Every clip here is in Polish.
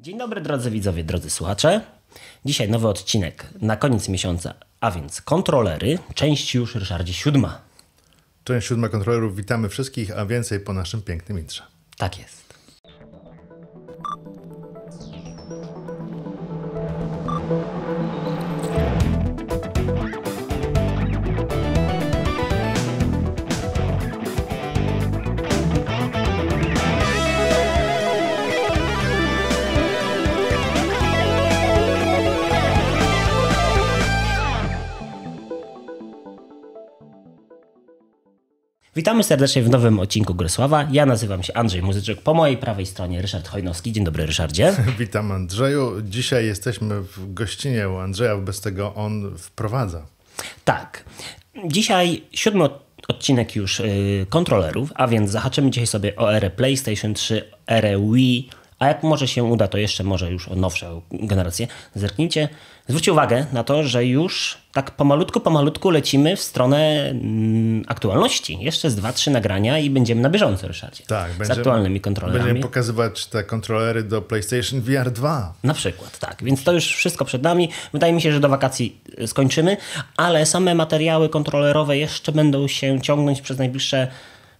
Dzień dobry drodzy widzowie, drodzy słuchacze. Dzisiaj nowy odcinek na koniec miesiąca, a więc kontrolery, część już Ryszardzie siódma. Część siódma kontrolerów, witamy wszystkich, a więcej po naszym pięknym intrze. Tak jest. Witamy serdecznie w nowym odcinku Grysława. Ja nazywam się Andrzej Muzyczek, po mojej prawej stronie Ryszard Chojnowski. Dzień dobry Ryszardzie. Witam Andrzeju. Dzisiaj jesteśmy w gościnie u Andrzeja, bez tego on wprowadza. Tak. Dzisiaj siódmy odcinek już yy, kontrolerów, a więc zahaczymy dzisiaj sobie o erę PlayStation 3, erę Wii, a jak może się uda, to jeszcze może już o nowsze generacje. Zerknijcie, zwróćcie uwagę na to, że już tak pomalutku, pomalutku lecimy w stronę mm, aktualności. Jeszcze z dwa, trzy nagrania i będziemy na bieżąco, Ryszardzie. Tak, z będziemy, aktualnymi kontrolerami. Będziemy pokazywać te kontrolery do PlayStation VR 2. Na przykład, tak. Więc to już wszystko przed nami. Wydaje mi się, że do wakacji y, skończymy, ale same materiały kontrolerowe jeszcze będą się ciągnąć przez najbliższe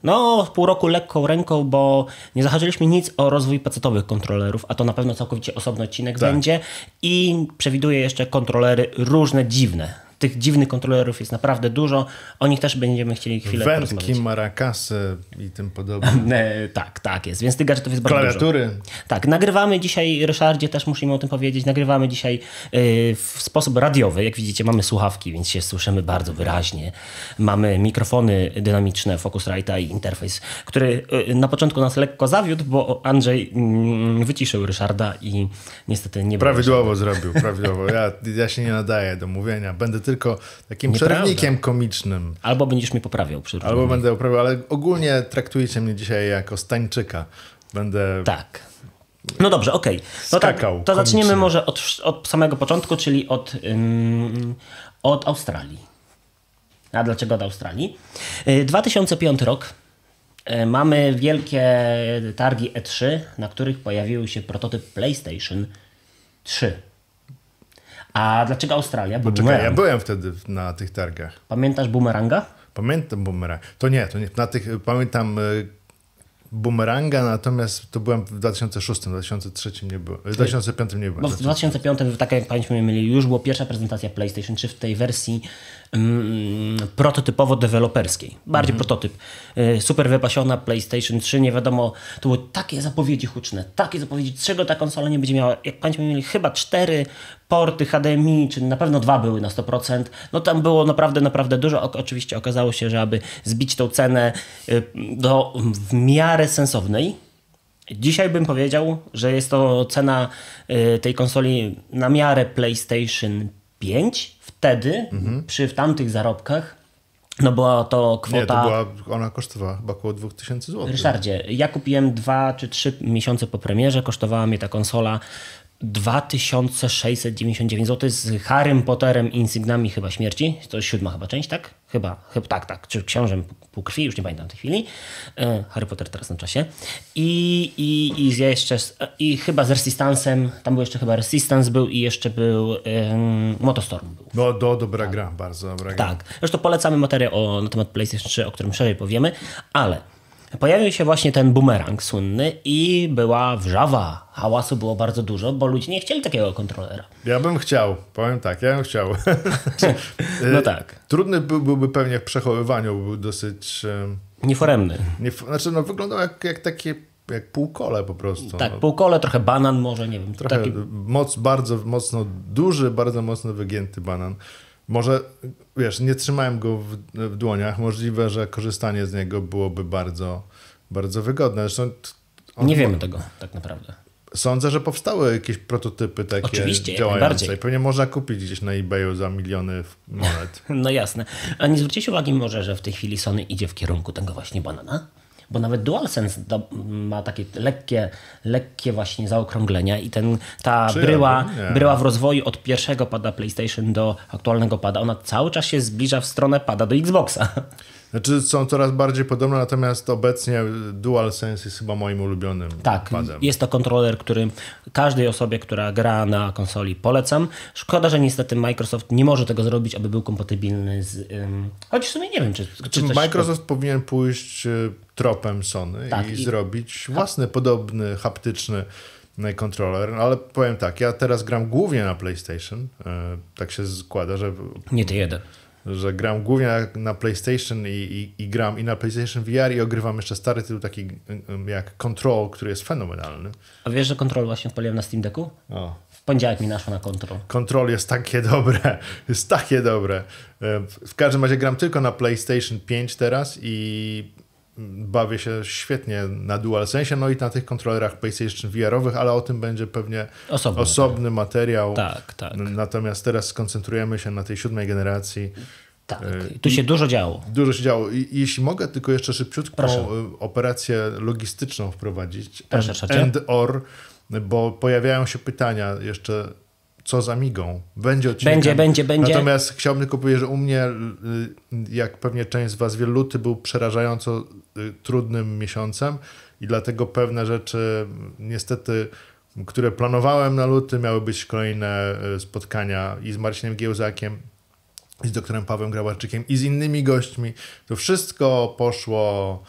no, pół roku lekką ręką, bo nie zahaczyliśmy nic o rozwój pecetowych kontrolerów, a to na pewno całkowicie osobny odcinek Tak. będzie i przewiduję jeszcze kontrolery różne, dziwne. Tych dziwnych kontrolerów jest naprawdę dużo. O nich też będziemy chcieli chwilę Wędki, maracasy i tym podobne. E, tak, tak jest. Więc tych gadżetów jest bardzo dużo. Klawiatury. Tak, nagrywamy dzisiaj, Ryszardzie, też musimy o tym powiedzieć, nagrywamy dzisiaj y, w sposób radiowy. Jak widzicie, mamy słuchawki, więc się słyszymy bardzo wyraźnie. Mamy mikrofony dynamiczne Focusrite'a i interfejs, który y, na początku nas lekko zawiódł, bo Andrzej mm, wyciszył Ryszarda i niestety nie Prawidłowo zrobił, prawidłowo. Ja, ja się nie nadaję do mówienia. Będę tylko takim Nieprawda. przerwnikiem komicznym. Albo będziesz mnie poprawiał przy Albo różnych- będę uprawiał, ale ogólnie traktujcie mnie dzisiaj jako stańczyka. Będę Tak. No dobrze, okej. No tak, to zaczniemy komicznie. może od, od samego początku, czyli od, ym, od Australii. A dlaczego od Australii? Y, 2005 rok. Y, Mamy wielkie targi E3, na których pojawił się prototyp PlayStation 3. A dlaczego Australia? Bo Czekaj, ja byłem wtedy na tych targach. Pamiętasz boomeranga? Pamiętam bumerang. To nie, to nie. Na tych, pamiętam y, bumeranga, natomiast to byłem w 2006, 2003 nie byłem. W 2005 nie byłem. Bo w 2005, tak jak pamiętamy, mieli, już była pierwsza prezentacja PlayStation 3 w tej wersji mm, prototypowo-deweloperskiej. Bardziej prototyp. Y, Super wypasiona PlayStation 3, nie wiadomo, to były takie zapowiedzi huczne, takie zapowiedzi, czego ta konsola nie będzie miała. Jak pamiętam, mieli chyba cztery porty HDMI, czy na pewno dwa były na 100%. No tam było naprawdę, naprawdę dużo. Oczywiście okazało się, że aby zbić tą cenę y, do w miarę sensownej, Dzisiaj bym powiedział, że jest to cena y, tej konsoli na miarę PlayStation 5. Wtedy, przy w tamtych zarobkach, no była to kwota... Nie, to była, ona kosztowała chyba około 2000 zł. Ryszardzie, ja kupiłem dwa czy trzy miesiące po premierze, kosztowała mnie ta konsola 2699 zł z Harrym Potterem i insygnami chyba śmierci. To jest siódma chyba część, tak? Chyba, chyba tak, tak. Czy książę półkrwi, już nie pamiętam w tej chwili. E, Harry Potter teraz na czasie. I, i, i z- jeszcze, z- i chyba z Resistancem, tam był jeszcze chyba Resistance był i jeszcze był em, Motostorm był. No, do, dobra gra, bardzo dobra gra. Tak. Zresztą polecamy materiał o, na temat PlayStation 3, o którym szerzej powiemy, ale pojawił się właśnie ten boomerang słynny i była wrzawa. Hałasu było bardzo dużo, bo ludzie nie chcieli takiego kontrolera. Ja bym chciał, powiem tak, ja bym chciał. No tak. Trudny był, byłby pewnie w przechowywaniu, był dosyć... em, Nieforemny. Nie, znaczy, no, wyglądał jak, jak takie, jak półkole po prostu. Tak, no. półkole, trochę banan może, nie wiem. Trochę taki... moc, bardzo mocno duży, bardzo mocno wygięty banan. Może, wiesz, nie trzymałem go w, w dłoniach. Możliwe, że korzystanie z niego byłoby bardzo, bardzo wygodne. Zresztą on, Nie wiemy tego tak naprawdę. Sądzę, że powstały jakieś prototypy takie Oczywiście, działające. I pewnie można kupić gdzieś na eBayu za miliony monet. No jasne. A nie zwrócicie uwagi może, że w tej chwili Sony idzie w kierunku tego właśnie banana? Bo nawet DualSense do, ma takie lekkie, lekkie właśnie zaokrąglenia i ten, ta Czy bryła, ja? Bryła w rozwoju od pierwszego pada PlayStation do aktualnego pada, ona cały czas się zbliża w stronę pada do Xboxa. Znaczy są coraz bardziej podobne, natomiast obecnie DualSense jest chyba moim ulubionym Tak, padem. jest to kontroler, który każdej osobie, która gra na konsoli polecam. Szkoda, że niestety Microsoft nie może tego zrobić, aby był kompatybilny z... Ym... Choć w sumie nie wiem, czy, czy coś... Microsoft powinien pójść y, tropem Sony Tak, i, i- zrobić własny, podobny, haptyczny y, kontroler, ale powiem tak, ja teraz gram głównie na PlayStation, y, tak się składa, że Nie ty jeden. Że gram głównie na- PlayStation i, i, i gram i na PlayStation VR i ogrywam jeszcze stary tytuł taki y, y, jak Control, który jest fenomenalny. A wiesz, że kontrol właśnie odpaliłem na Steam Decku? O. W poniedziałek mi naszło na kontrol. Control jest takie dobre, jest takie dobre. E, W każdym razie gram tylko na PlayStation 5 teraz i bawię się świetnie na DualSense, no i na tych kontrolerach PlayStation VR-owych, ale o tym będzie pewnie Osobny osobny materiał. Tak, tak. Natomiast teraz skoncentrujemy się na tej siódmej generacji. Tak, E, tu się dużo działo. Dużo się działo. I, jeśli mogę tylko jeszcze szybciutką Proszę. e, operację logistyczną wprowadzić. Proszę, Szacie. and or, bo pojawiają się pytania jeszcze, co za migą. Będzie odcinek. Będzie, będzie, będzie. Natomiast chciałbym tylko powiedzieć, że u mnie, y, jak pewnie część z Was wie, luty był przerażająco y, trudnym miesiącem i dlatego pewne rzeczy niestety które planowałem na luty, miały być kolejne y, spotkania i z Marcinem Giełzakiem, i z doktorem Pawłem Grabarczykiem i z innymi gośćmi. To wszystko poszło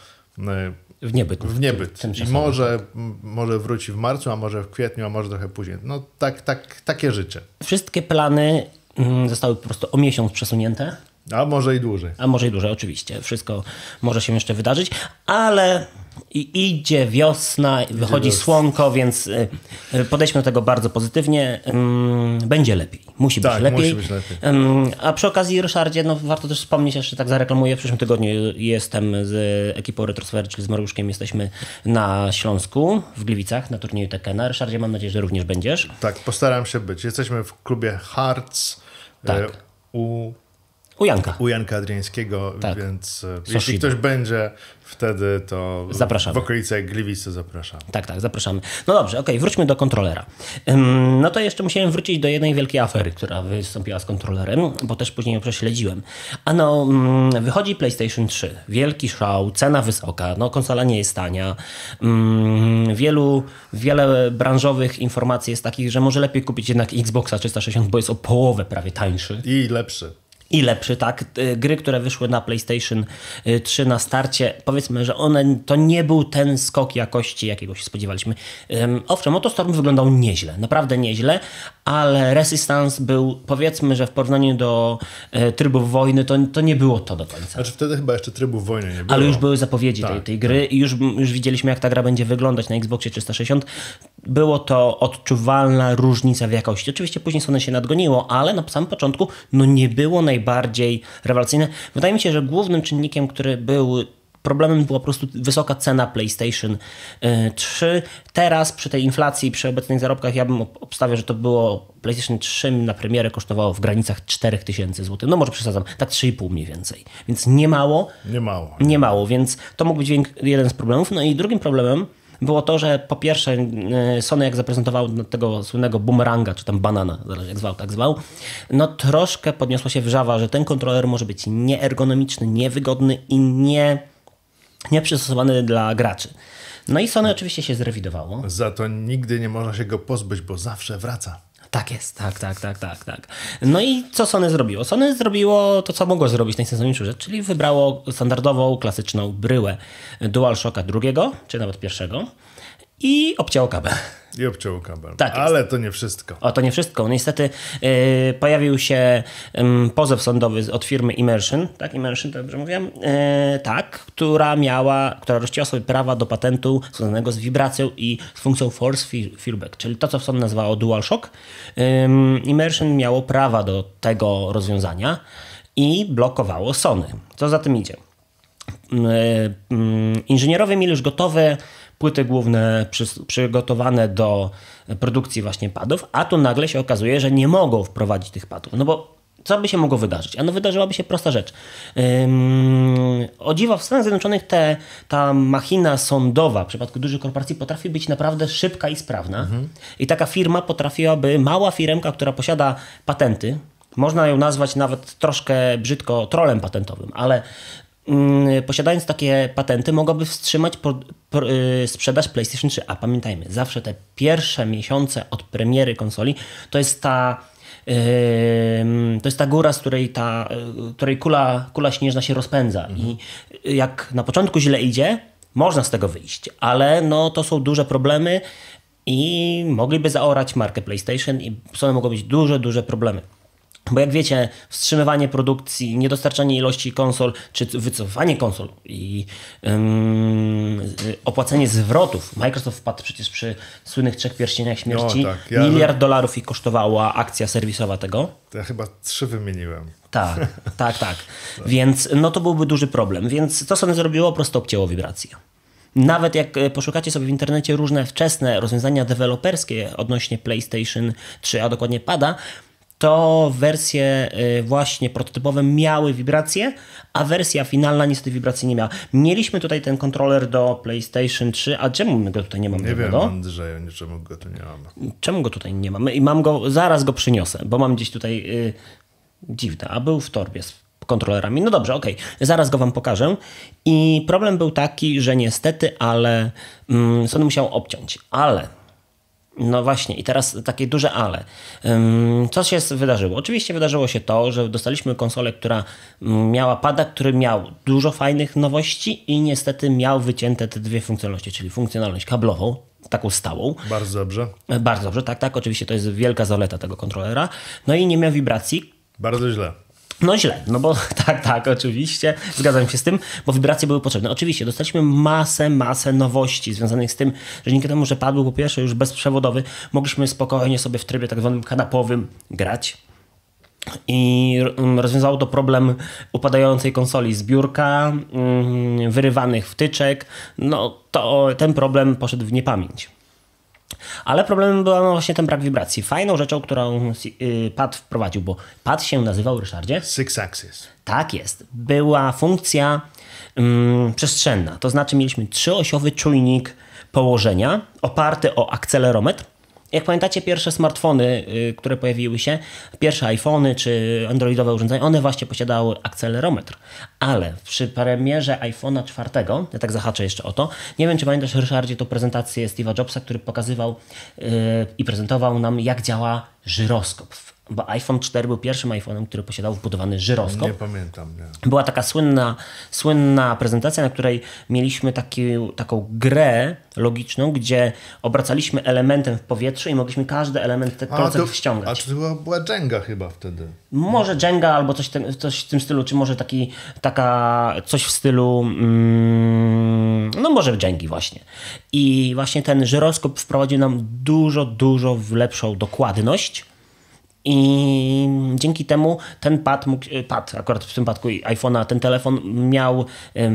W niebyt. w niebyt. I może, m, może wróci w marcu, a może w kwietniu, a może trochę później. No tak, tak, takie życie. Wszystkie plany mm, zostały po prostu o miesiąc przesunięte. A może i dłużej. A może i dłużej, oczywiście. Wszystko może się jeszcze wydarzyć, ale i idzie wiosna, wychodzi wiosna. słonko, więc y, y, podejdźmy do tego bardzo pozytywnie. Ym, Będzie lepiej. Musi być Tak, lepiej. musi być lepiej. Ym, A przy okazji, Ryszardzie, no warto też wspomnieć, jeszcze tak zareklamuję, w przyszłym tygodniu jestem z ekipą Retrosfery, czyli z Mariuszkiem, jesteśmy na Śląsku, w Gliwicach, na turnieju Tekena. Ryszardzie, mam nadzieję, że również będziesz. Tak, postaram się być. Jesteśmy w klubie Hearts Tak. e, u, U Janka. u Janka Adriańskiego, Tak. więc e, Soshiba. jeśli ktoś będzie wtedy, to Zapraszamy. w okolice Gliwicy zapraszam. Tak, tak, zapraszamy. No dobrze, okej, wróćmy do kontrolera. Ym, No to jeszcze musiałem wrócić do jednej wielkiej afery, która wystąpiła z kontrolerem, bo też później ją prześledziłem. Ano, mm, wychodzi PlayStation 3, wielki show, cena wysoka, no konsola nie jest tania. Ym, Wielu, wiele branżowych informacji jest takich, że może lepiej kupić jednak Xboxa 360, bo jest o połowę prawie tańszy. I lepszy. I lepszy, tak. Y, Gry, które wyszły na PlayStation y, 3 na starcie, powiedzmy, że one to nie był ten skok jakości, jakiego się spodziewaliśmy. Owszem, Autostorm wyglądał nieźle, naprawdę nieźle, ale Resistance był, powiedzmy, że w porównaniu do y, trybów wojny, to, to nie było to do końca. Znaczy wtedy chyba jeszcze trybu wojny nie było. Ale już były zapowiedzi tej, Tak, tej gry i już, już widzieliśmy, jak ta gra będzie wyglądać na Xboxie 360. Było to odczuwalna różnica w jakości. Oczywiście później Sony się nadgoniło, ale na samym początku no nie było najbardziej rewelacyjne. Wydaje mi się, że głównym czynnikiem, który był problemem była po prostu wysoka cena PlayStation y, 3. Teraz przy tej inflacji, przy obecnych zarobkach, ja bym ob- obstawiał, że to było PlayStation 3 na premierę kosztowało w granicach 4000 zł. No może przesadzam, tak 3,5 mniej więcej. Więc nie mało. Nie mało. Nie mało, więc to mógł być jeden z problemów. No i drugim problemem było to, że po pierwsze e, Sony jak zaprezentował tego słynnego boomeranga, czy tam banana, zależy jak zwał, tak zwał, no troszkę podniosła się wrzawa, że ten kontroler może być nieergonomiczny, niewygodny i nie, nieprzystosowany dla graczy. No i Sony oczywiście się zrewidowało. Za to nigdy nie można się go pozbyć, bo zawsze wraca. Tak jest, tak, tak, tak, tak, tak. No i co Sony zrobiło? Sony zrobiło to, co mogło zrobić najsensowniejszą rzecz, czyli wybrało standardową, klasyczną bryłę DualShocka drugiego, czy nawet pierwszego i obcięło kabel. I obciął kabel. Tak. Ale to nie wszystko. O, to nie wszystko. Niestety yy, pojawił się ym, pozew sądowy od firmy Immersion, tak, Immersion, to dobrze mówiłem? Yy, tak, która miała, która rościła sobie prawa do patentu związanego z wibracją i z funkcją force fe- feedback, czyli to, co Sony nazywało DualShock. Ym, Immersion miało prawa do tego rozwiązania i blokowało Sony. Co za tym idzie? mm, inżynierowie mieli już gotowe płyty główne przys- przygotowane do produkcji właśnie padów, a tu nagle się okazuje, że nie mogą wprowadzić tych padów. No bo co by się mogło wydarzyć? Ano wydarzyłaby się prosta rzecz. Ym, o dziwo w Stanach Zjednoczonych te, ta machina sądowa w przypadku dużych korporacji potrafi być naprawdę szybka i sprawna. I taka firma potrafiłaby, mała firmka, która posiada patenty, można ją nazwać nawet troszkę brzydko trolem patentowym, ale posiadając takie patenty, mogłaby wstrzymać pro, pro, y, sprzedaż PlayStation 3. A pamiętajmy, zawsze te pierwsze miesiące od premiery konsoli to jest ta to jest ta góra, z której, ta, y, której kula, kula śnieżna się rozpędza. Mhm. I jak na początku źle idzie, można z tego wyjść, ale no, to są duże problemy i mogliby zaorać markę PlayStation i Sony mogą być duże, duże problemy. Bo jak wiecie, wstrzymywanie produkcji, niedostarczanie ilości konsol, czy wycofanie konsol i um, opłacenie zwrotów. Microsoft wpadł przecież przy słynnych trzech pierścieniach śmierci. No, tak. ja Miliard dolarów i kosztowała akcja serwisowa tego. To ja chyba trzy wymieniłem. Tak, tak, tak. Więc no to byłby duży problem. Więc co sobie zrobiło? Prosto obcięło wibrację. Nawet jak e, poszukacie sobie w internecie różne wczesne rozwiązania deweloperskie odnośnie PlayStation 3, a dokładnie pada, to wersje y, właśnie prototypowe miały wibracje, a wersja finalna niestety wibracji nie miała. Mieliśmy tutaj ten kontroler do PlayStation 3, a czemu my go tutaj nie mamy? Nie wiem, Andrzeju, czemu go tu nie mamy. Czemu go tutaj nie mamy? I mam go, zaraz go przyniosę, bo mam gdzieś tutaj yy, dziwne, a był w torbie z kontrolerami. No dobrze, okej, okay. zaraz go wam pokażę. I problem był taki, że niestety, ale mm, Sony musiał obciąć, ale no właśnie, i teraz takie duże ale. Co się wydarzyło? Oczywiście wydarzyło się to, że dostaliśmy konsolę, która miała pada, który miał dużo fajnych nowości i niestety miał wycięte te dwie funkcjonalności, czyli funkcjonalność kablową, taką stałą. Bardzo dobrze. Bardzo dobrze, tak, tak, oczywiście to jest wielka zaleta tego kontrolera. No i nie miał wibracji. Bardzo źle. No źle, no bo tak, tak, oczywiście, zgadzam się z tym, bo wibracje były potrzebne. Oczywiście, dostaliśmy masę, masę nowości związanych z tym, że dzięki temu, że pad był po pierwsze już bezprzewodowy, mogliśmy spokojnie sobie w trybie tak zwanym kanapowym grać. I rozwiązało to problem upadającej konsoli z biurka, mm, wyrywanych wtyczek. No to ten problem poszedł w niepamięć. Ale problemem był no właśnie ten brak wibracji. Fajną rzeczą, którą y, pad wprowadził, bo pad się nazywał, Ryszardzie? Six Axis. Tak jest. Była funkcja um, przestrzenna. To znaczy mieliśmy trzyosiowy czujnik położenia oparty o akcelerometr jak pamiętacie, pierwsze smartfony, y, które pojawiły się, pierwsze iPhony czy androidowe urządzenia, one właśnie posiadały akcelerometr. Ale przy premierze iPhone'a 4, ja tak zahaczę jeszcze o to, nie wiem czy pamiętasz Ryszardzie tą prezentację Steve'a Jobsa, który pokazywał yy, i prezentował nam jak działa żyroskop bo iPhone 4 był pierwszym iPhone'em, który posiadał wbudowany żyroskop. Nie pamiętam. Nie. Była taka słynna, słynna prezentacja, na której mieliśmy taki, taką grę logiczną, gdzie obracaliśmy elementem w powietrzu i mogliśmy każdy element tego proces ściągać. A to była, była Jenga chyba wtedy. Może Jenga albo coś, ten, coś w tym stylu, czy może taki, taka, coś w stylu, mm, no może Jengi właśnie. I właśnie ten żyroskop wprowadził nam dużo, dużo lepszą dokładność i dzięki temu ten pad, mógł, e, pad akurat w tym przypadku iPhone'a, ten telefon miał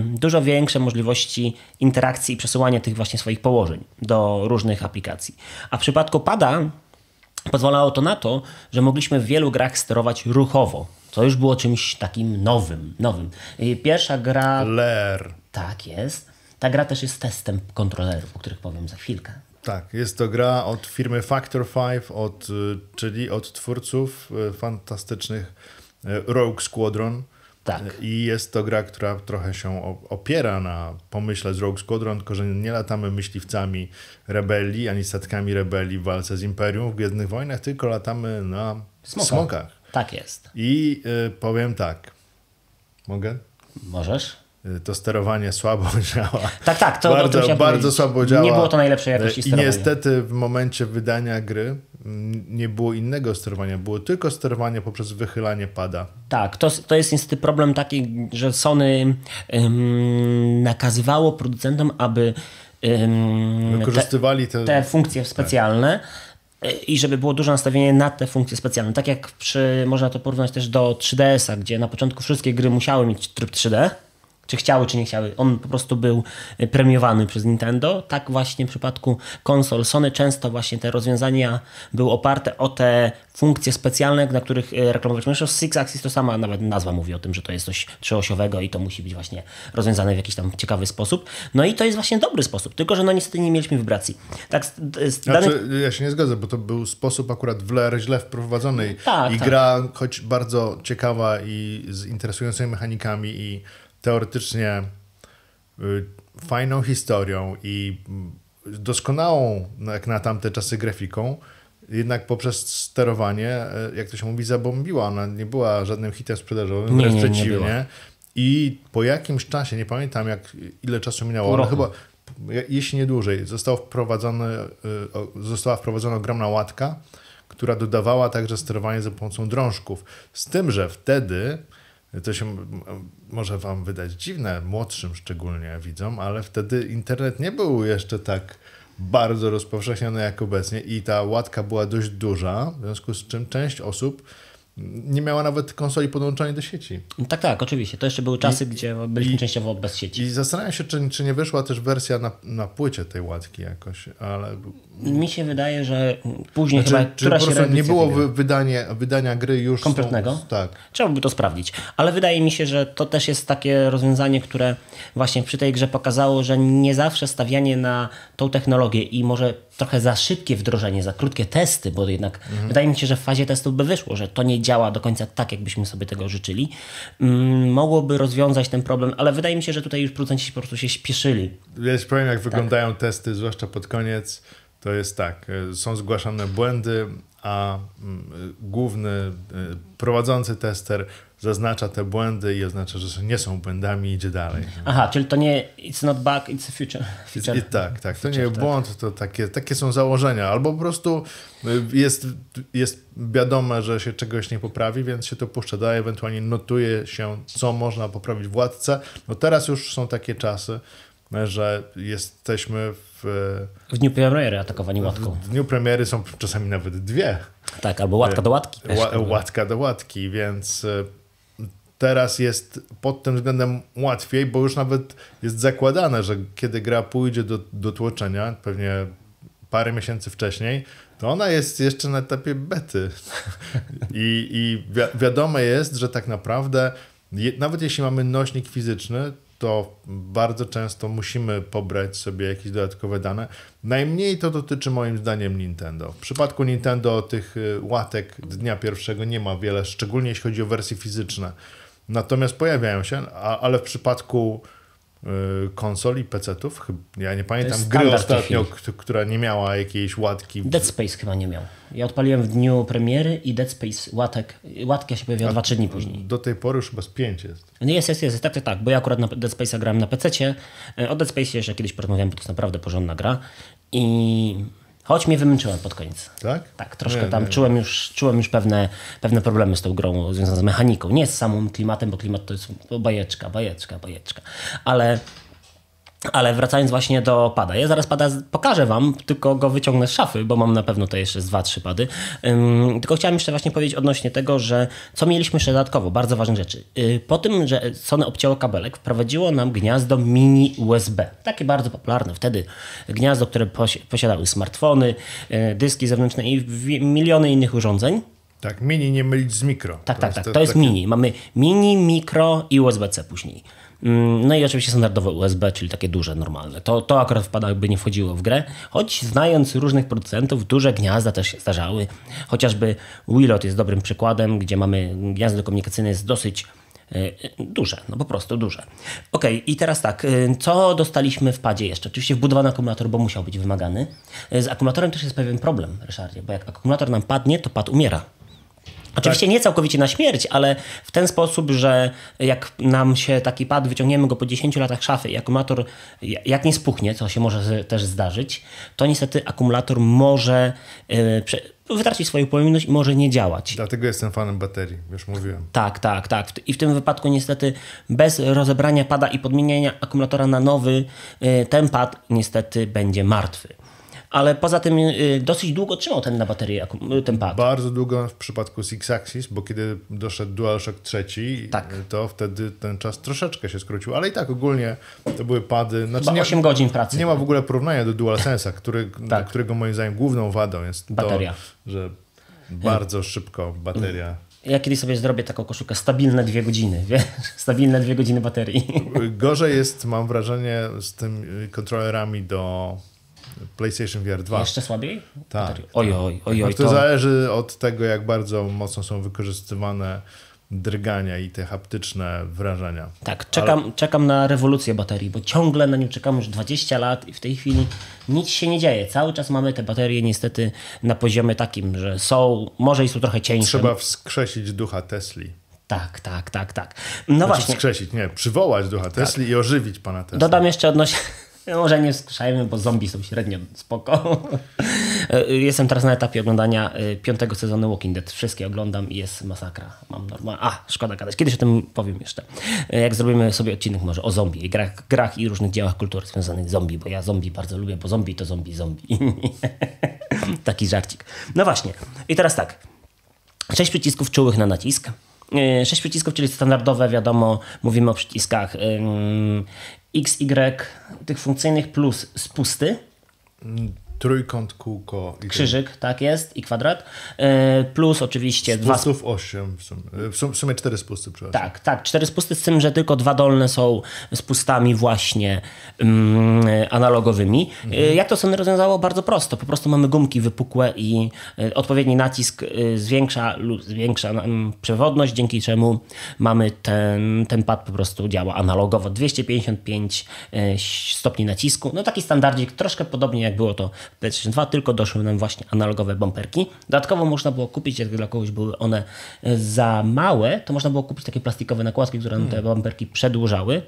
dużo większe możliwości interakcji i przesyłania tych właśnie swoich położeń do różnych aplikacji. A w przypadku pada pozwalało to na to, że mogliśmy w wielu grach sterować ruchowo. Co już było czymś takim nowym. nowym. Pierwsza gra. Ler. Tak jest. Ta gra też jest testem kontrolerów, o których powiem za chwilkę. Tak, jest to gra od firmy Factor 5, od, y, czyli od twórców y, fantastycznych y, Rogue Squadron. Tak. I jest to gra, która trochę się opiera na pomyśle z Rogue Squadron, tylko że nie latamy myśliwcami rebelii, ani statkami rebelii w walce z Imperium w Gwiezdnych Wojnach, tylko latamy na Smoka. smokach. Tak jest. I y, powiem tak. Mogę? Możesz. To sterowanie słabo działa. Tak, tak, to bardzo, to bardzo słabo działa. Nie było to najlepszej jakości I sterowania. niestety w momencie wydania gry nie było innego sterowania, było tylko sterowanie poprzez wychylanie pada. Tak, to, to jest niestety problem taki, że Sony ym, nakazywało producentom, aby ym, wykorzystywali te, te funkcje specjalne. Tak i żeby było duże nastawienie na te funkcje specjalne. Tak jak przy, można to porównać też do 3DS-a, gdzie na początku wszystkie gry musiały mieć tryb 3D, czy chciały, czy nie chciały. On po prostu był e, premiowany przez Nintendo. Tak właśnie w przypadku konsol Sony często właśnie te rozwiązania były oparte o te funkcje specjalne, na których e, reklamować. Zresztą Six Axis to sama nawet nazwa mówi o tym, że to jest coś trzyosiowego i to musi być właśnie rozwiązane w jakiś tam ciekawy sposób. No i to jest właśnie dobry sposób, tylko że no niestety nie mieliśmy wibracji. Tak, z, z znaczy, Ja się nie zgodzę, bo to był sposób akurat w LR źle wprowadzony tak, i tak. gra, choć bardzo ciekawa i z interesującymi mechanikami i teoretycznie y, fajną historią i mm, doskonałą, no, jak na tamte czasy, grafiką, jednak poprzez sterowanie, e, jak to się mówi, zabombiła. Ona nie była żadnym hitem sprzedażowym, wręcz nie, nie przeciwnie. I po jakimś czasie, nie pamiętam jak, ile czasu minęło, ale chyba, jeśli nie dłużej, został wprowadzony, o- została wprowadzona ogromna łatka, która dodawała także sterowanie za pomocą drążków. Z tym, że wtedy, to się może wam wydać dziwne, młodszym szczególnie widzom, ale wtedy internet nie był jeszcze tak bardzo rozpowszechniony jak obecnie i ta łatka była dość duża, w związku z czym część osób nie miała nawet konsoli podłączonej do sieci. Tak, tak, oczywiście. To jeszcze były czasy, gdzie byliśmy częściowo bez sieci. I zastanawiam się, czy, czy nie wyszła też wersja na, na płycie tej łatki jakoś, ale Mi się wydaje, że później czy, chyba czy po prostu nie było wy, wydanie, wydania gry już Kompletnego? tak. Trzeba by to sprawdzić. Ale wydaje mi się, że to też jest takie rozwiązanie, które właśnie przy tej grze pokazało, że nie zawsze stawianie na tą technologię i może trochę za szybkie wdrożenie, za krótkie testy, bo jednak wydaje mi się, że w fazie testów by wyszło, że to nie działa do końca tak, jakbyśmy sobie tego życzyli, mm, mogłoby rozwiązać ten problem, ale wydaje mi się, że tutaj już producenci po prostu się śpieszyli. Ja ci powiem, jak Tak. wyglądają testy, zwłaszcza pod koniec, to jest tak, y, są zgłaszane błędy, a mm, y, główny y, prowadzący tester zaznacza te błędy i oznacza, że nie są błędami i idzie dalej. Aha, czyli to nie it's not bug, it's a future. future. I tak, tak. To nie jest błąd, to takie, takie są założenia. Albo po prostu y, jest, jest wiadome, że się czegoś nie poprawi, więc się to puszcza dalej, ewentualnie notuje się, co można poprawić w łatce. No teraz już są takie czasy, że jesteśmy w, W dniu premiery atakowani łatką. w dniu premiery są czasami nawet dwie. Tak, albo łatka do łatki. Ła, łatka do łatki, więc y, teraz jest pod tym względem łatwiej, bo już nawet jest zakładane, że kiedy gra pójdzie do, do tłoczenia, pewnie parę miesięcy wcześniej, to ona jest jeszcze na etapie bety. I, i wi- wiadome jest, że tak naprawdę, je, nawet jeśli mamy nośnik fizyczny, to bardzo często musimy pobrać sobie jakieś dodatkowe dane. Najmniej to dotyczy moim zdaniem Nintendo. W przypadku Nintendo tych y, łatek dnia pierwszego nie ma wiele, szczególnie jeśli chodzi o wersje fizyczne. Natomiast pojawiają się, a, ale w przypadku y, konsoli, PC-ów, ja nie pamiętam gry ostatnio, która nie miała jakiejś łatki. Dead Space chyba nie miał. Ja odpaliłem w dniu premiery i Dead Space łatek, łatka się pojawiła 2-3 dni później. Do tej pory już chyba z pięć jest. No Jest, jest, jest, tak, tak, tak, bo ja akurat na Dead Space'a grałem na PC-cie. E, O Dead Space jeszcze kiedyś porozmawiałem, bo to jest naprawdę porządna gra. I choć mnie wymęczyłem pod koniec. Tak? Tak, troszkę Nie, tam nie. czułem już, czułem już pewne, pewne problemy z tą grą związane z mechaniką. Nie z samym klimatem, bo klimat to jest bajeczka, bajeczka, bajeczka. Ale, ale wracając właśnie do pada. Ja zaraz pada pokażę wam, tylko go wyciągnę z szafy, bo mam na pewno to jeszcze z dwa, trzy pady. Ym, tylko chciałem jeszcze właśnie powiedzieć odnośnie tego, że co mieliśmy jeszcze dodatkowo, bardzo ważne rzeczy. Yy, po tym, że Sony obcięło kabelek, wprowadziło nam gniazdo mini USB. Takie bardzo popularne wtedy gniazdo, które posi- posiadały smartfony, yy, dyski zewnętrzne i miliony innych urządzeń. Tak, mini nie mylić z mikro. Tak, tak, tak. to- To jest takie- mini. Mamy mini, mikro i USB-C później. Mm, No i oczywiście standardowe USB, czyli takie duże, normalne. To, to akurat wpada, jakby nie wchodziło w grę. Choć znając różnych producentów, duże gniazda też się zdarzały. Chociażby Willot jest dobrym przykładem, gdzie mamy gniazdo komunikacyjne jest dosyć e, duże, no po prostu duże. Okej, i teraz tak, e, co dostaliśmy w padzie jeszcze? Oczywiście wbudowany akumulator, bo musiał być wymagany. E, Z akumulatorem też jest pewien problem, Ryszardzie, bo jak akumulator nam padnie, to pad umiera. Oczywiście nie całkowicie na śmierć, ale w ten sposób, że jak nam się taki pad, wyciągniemy go po 10 latach szafy i akumulator jak nie spuchnie, co się może też zdarzyć, to niestety akumulator może yy, wytracić swoją pojemność i może nie działać. Dlatego jestem fanem baterii, już mówiłem. Tak, tak, tak. I w tym wypadku niestety bez rozebrania pada i podmieniania akumulatora na nowy, yy, ten pad niestety będzie martwy. Ale poza tym yy, dosyć długo trzymał ten na baterię akum- ten pad. Bardzo długo w przypadku Six Axis, bo kiedy doszedł DualShock 3, Tak. to wtedy ten czas troszeczkę się skrócił, ale i tak ogólnie to były pady. Znaczy Chyba 8 godzin pracy. Nie ma w ogóle porównania do DualSense'a, który, Tak. którego moim zdaniem główną wadą jest Bateria. to, że bardzo szybko bateria. Ja kiedyś sobie zrobię taką koszulkę stabilne dwie godziny, wiesz? Stabilne dwie godziny baterii. Gorzej jest, mam wrażenie, z tymi kontrolerami do PlayStation VR 2. Jeszcze słabiej? Tak, Baterii. Oj, oj, oj, No oj. to To, zależy od tego, jak bardzo mocno są wykorzystywane drgania i te haptyczne wrażenia. Tak, czekam, Ale... czekam na rewolucję baterii, bo ciągle na nią czekam już 20 lat i w tej chwili nic się nie dzieje. Cały czas mamy te baterie niestety na poziomie takim, że są, może i są trochę cieńsze. Trzeba wskrzesić ducha Tesli. Tak, tak, tak, tak. No znaczy właśnie. Wskrzesić, nie, przywołać ducha Tesli tak. i ożywić pana Tesla. Dodam jeszcze odnośnie może nie wskrzajmy, bo zombie są średnio spoko. Jestem teraz na etapie oglądania y, piątego sezonu Walking Dead. Wszystkie oglądam i jest masakra. Mam normal. A, szkoda gadać. Kiedyś o tym powiem jeszcze. Jak zrobimy sobie odcinek może o zombie, grach, grach i różnych dziełach kultury związanych z zombie, bo ja zombie bardzo lubię, bo zombie to zombie, zombie. Taki żarcik. No właśnie. I teraz tak. Sześć przycisków czułych na nacisk. Sześć przycisków, czyli standardowe, wiadomo, mówimy o przyciskach X, Y, tych funkcyjnych plus spusty. Trójkąt, kółko. I Krzyżyk, tak jest, i kwadrat. E, plus oczywiście spustów dwa... 8, w sumie, w sumie 4 spusty, przepraszam. Tak, tak, 4 spusty, z tym, że tylko dwa dolne są spustami właśnie um, analogowymi. E, mhm. Jak to sobie rozwiązało? Bardzo prosto. Po prostu mamy gumki wypukłe i e, odpowiedni nacisk zwiększa, zwiększa um, przewodność, dzięki czemu mamy ten, ten pad po prostu działa analogowo. 255 stopni nacisku. No taki standardzik, troszkę podobnie jak było to PlayStation 2, tylko doszły nam właśnie analogowe bumperki. Dodatkowo można było kupić, jak dla kogoś były one e, za małe, to można było kupić takie plastikowe nakładki, które nam te hmm. bumperki przedłużały.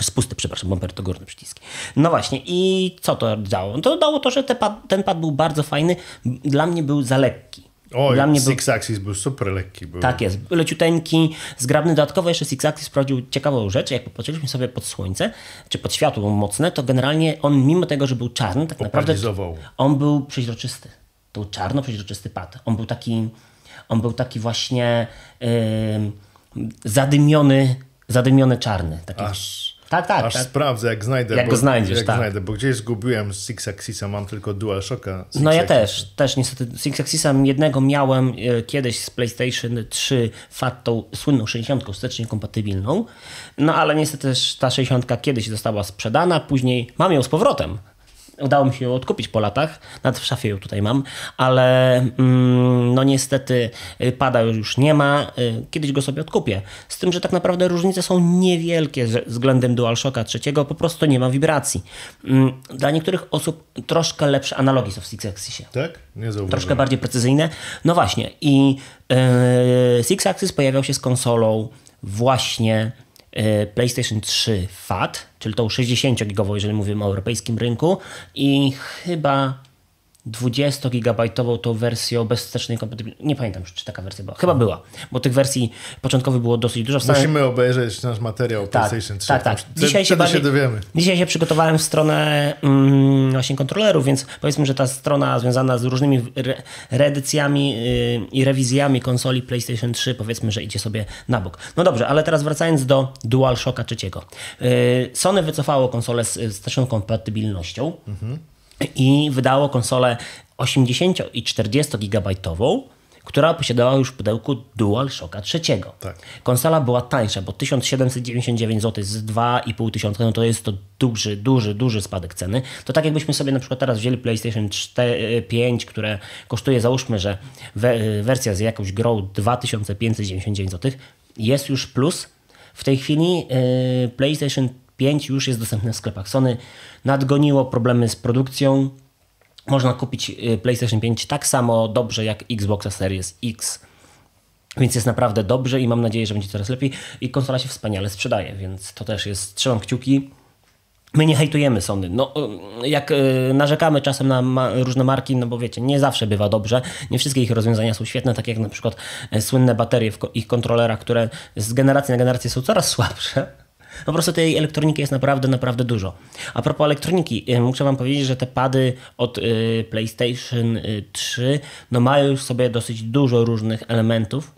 Spusty, przepraszam, bumper to górne przyciski. No właśnie, i co to dało? To dało to, że te pad, ten pad był bardzo fajny. Dla mnie był za lekki. Oj, Dla mnie Six był... Axis był super lekki. Był. Tak jest, leciuteńki, zgrabny. Dodatkowo jeszcze Six Axis sprawdził ciekawą rzecz. Jak popatrzyliśmy sobie pod słońce, czy pod światło mocne, to generalnie on mimo tego, że był czarny, tak naprawdę on był przeźroczysty. To był czarno przeźroczysty pad. On był taki, on był taki właśnie yy, zadymiony, zadymiony czarny. Taki... Aż tak, tak. Aż tak. sprawdzę, jak znajdę. Jak bo, go znajdziesz, jak tak. znajdę, bo gdzieś zgubiłem Six Axisa, mam tylko DualShocka. No ja też, też niestety Six Axisa jednego miałem e, kiedyś z PlayStation 3 FAT, tą słynną 60 wstecznie kompatybilną, no ale niestety ta 60 kiedyś została sprzedana, później mam ją z powrotem, Udało mi się ją odkupić po latach, nawet w szafie ją tutaj mam, ale mm, no niestety y, pada już nie ma. Y, kiedyś go sobie odkupię. Z tym, że tak naprawdę różnice są niewielkie względem DualShocka trzeciego, po prostu nie ma wibracji. Mm, dla niektórych osób troszkę lepsze analogi są w Six Axisie. Tak? Nie zauważyłem. Troszkę bardziej precyzyjne. No właśnie i yy, Six Axis pojawiał się z konsolą właśnie PlayStation 3 FAT, czyli tą 60-gigową, jeżeli mówimy o europejskim rynku. I chyba 20-gigabajtową tą wersją bez wstecznej kompatybilności. Nie pamiętam czy taka wersja była. Chyba była, bo tych wersji początkowych było dosyć dużo. Musimy obejrzeć nasz materiał tak, PlayStation 3. Tak, tak. Dzisiaj się, bardziej, się dowiemy. Dzisiaj się przygotowałem w stronę mm, właśnie kontrolerów, więc powiedzmy, że ta strona związana z różnymi re reedycjami yy, i rewizjami konsoli PlayStation 3 powiedzmy, że idzie sobie na bok. No dobrze, ale teraz wracając do DualShocka trzeciego. Yy, Sony wycofało konsolę z, z wsteczną kompatybilnością. Mhm i wydało konsolę 80 i 40 gigabajtową, która posiadała już w pudełku DualShocka trzeciego. Tak. Konsola była tańsza, bo 1799 zł z 2,5 tysiąca, no to jest to duży, duży, duży spadek ceny. To tak jakbyśmy sobie na przykład teraz wzięli PlayStation 4, 5, które kosztuje załóżmy, że we, wersja z jakąś grą 2599 zł, jest już plus. W tej chwili yy, PlayStation 5 już jest dostępne w sklepach. Sony nadgoniło problemy z produkcją. Można kupić y, PlayStation 5 tak samo dobrze jak Xbox Series X. Więc jest naprawdę dobrze i mam nadzieję, że będzie coraz lepiej. I konsola się wspaniale sprzedaje, więc to też jest, trzymam kciuki. My nie hejtujemy Sony. No, y, jak y, narzekamy czasem na ma różne marki, no bo wiecie, nie zawsze bywa dobrze. Nie wszystkie ich rozwiązania są świetne, tak jak na przykład słynne baterie w ich kontrolerach, które z generacji na generację są coraz słabsze po prostu tej elektroniki jest naprawdę, naprawdę dużo. A propos elektroniki, y, muszę Wam powiedzieć, że te pady od y, PlayStation 3 y, no mają już sobie dosyć dużo różnych elementów,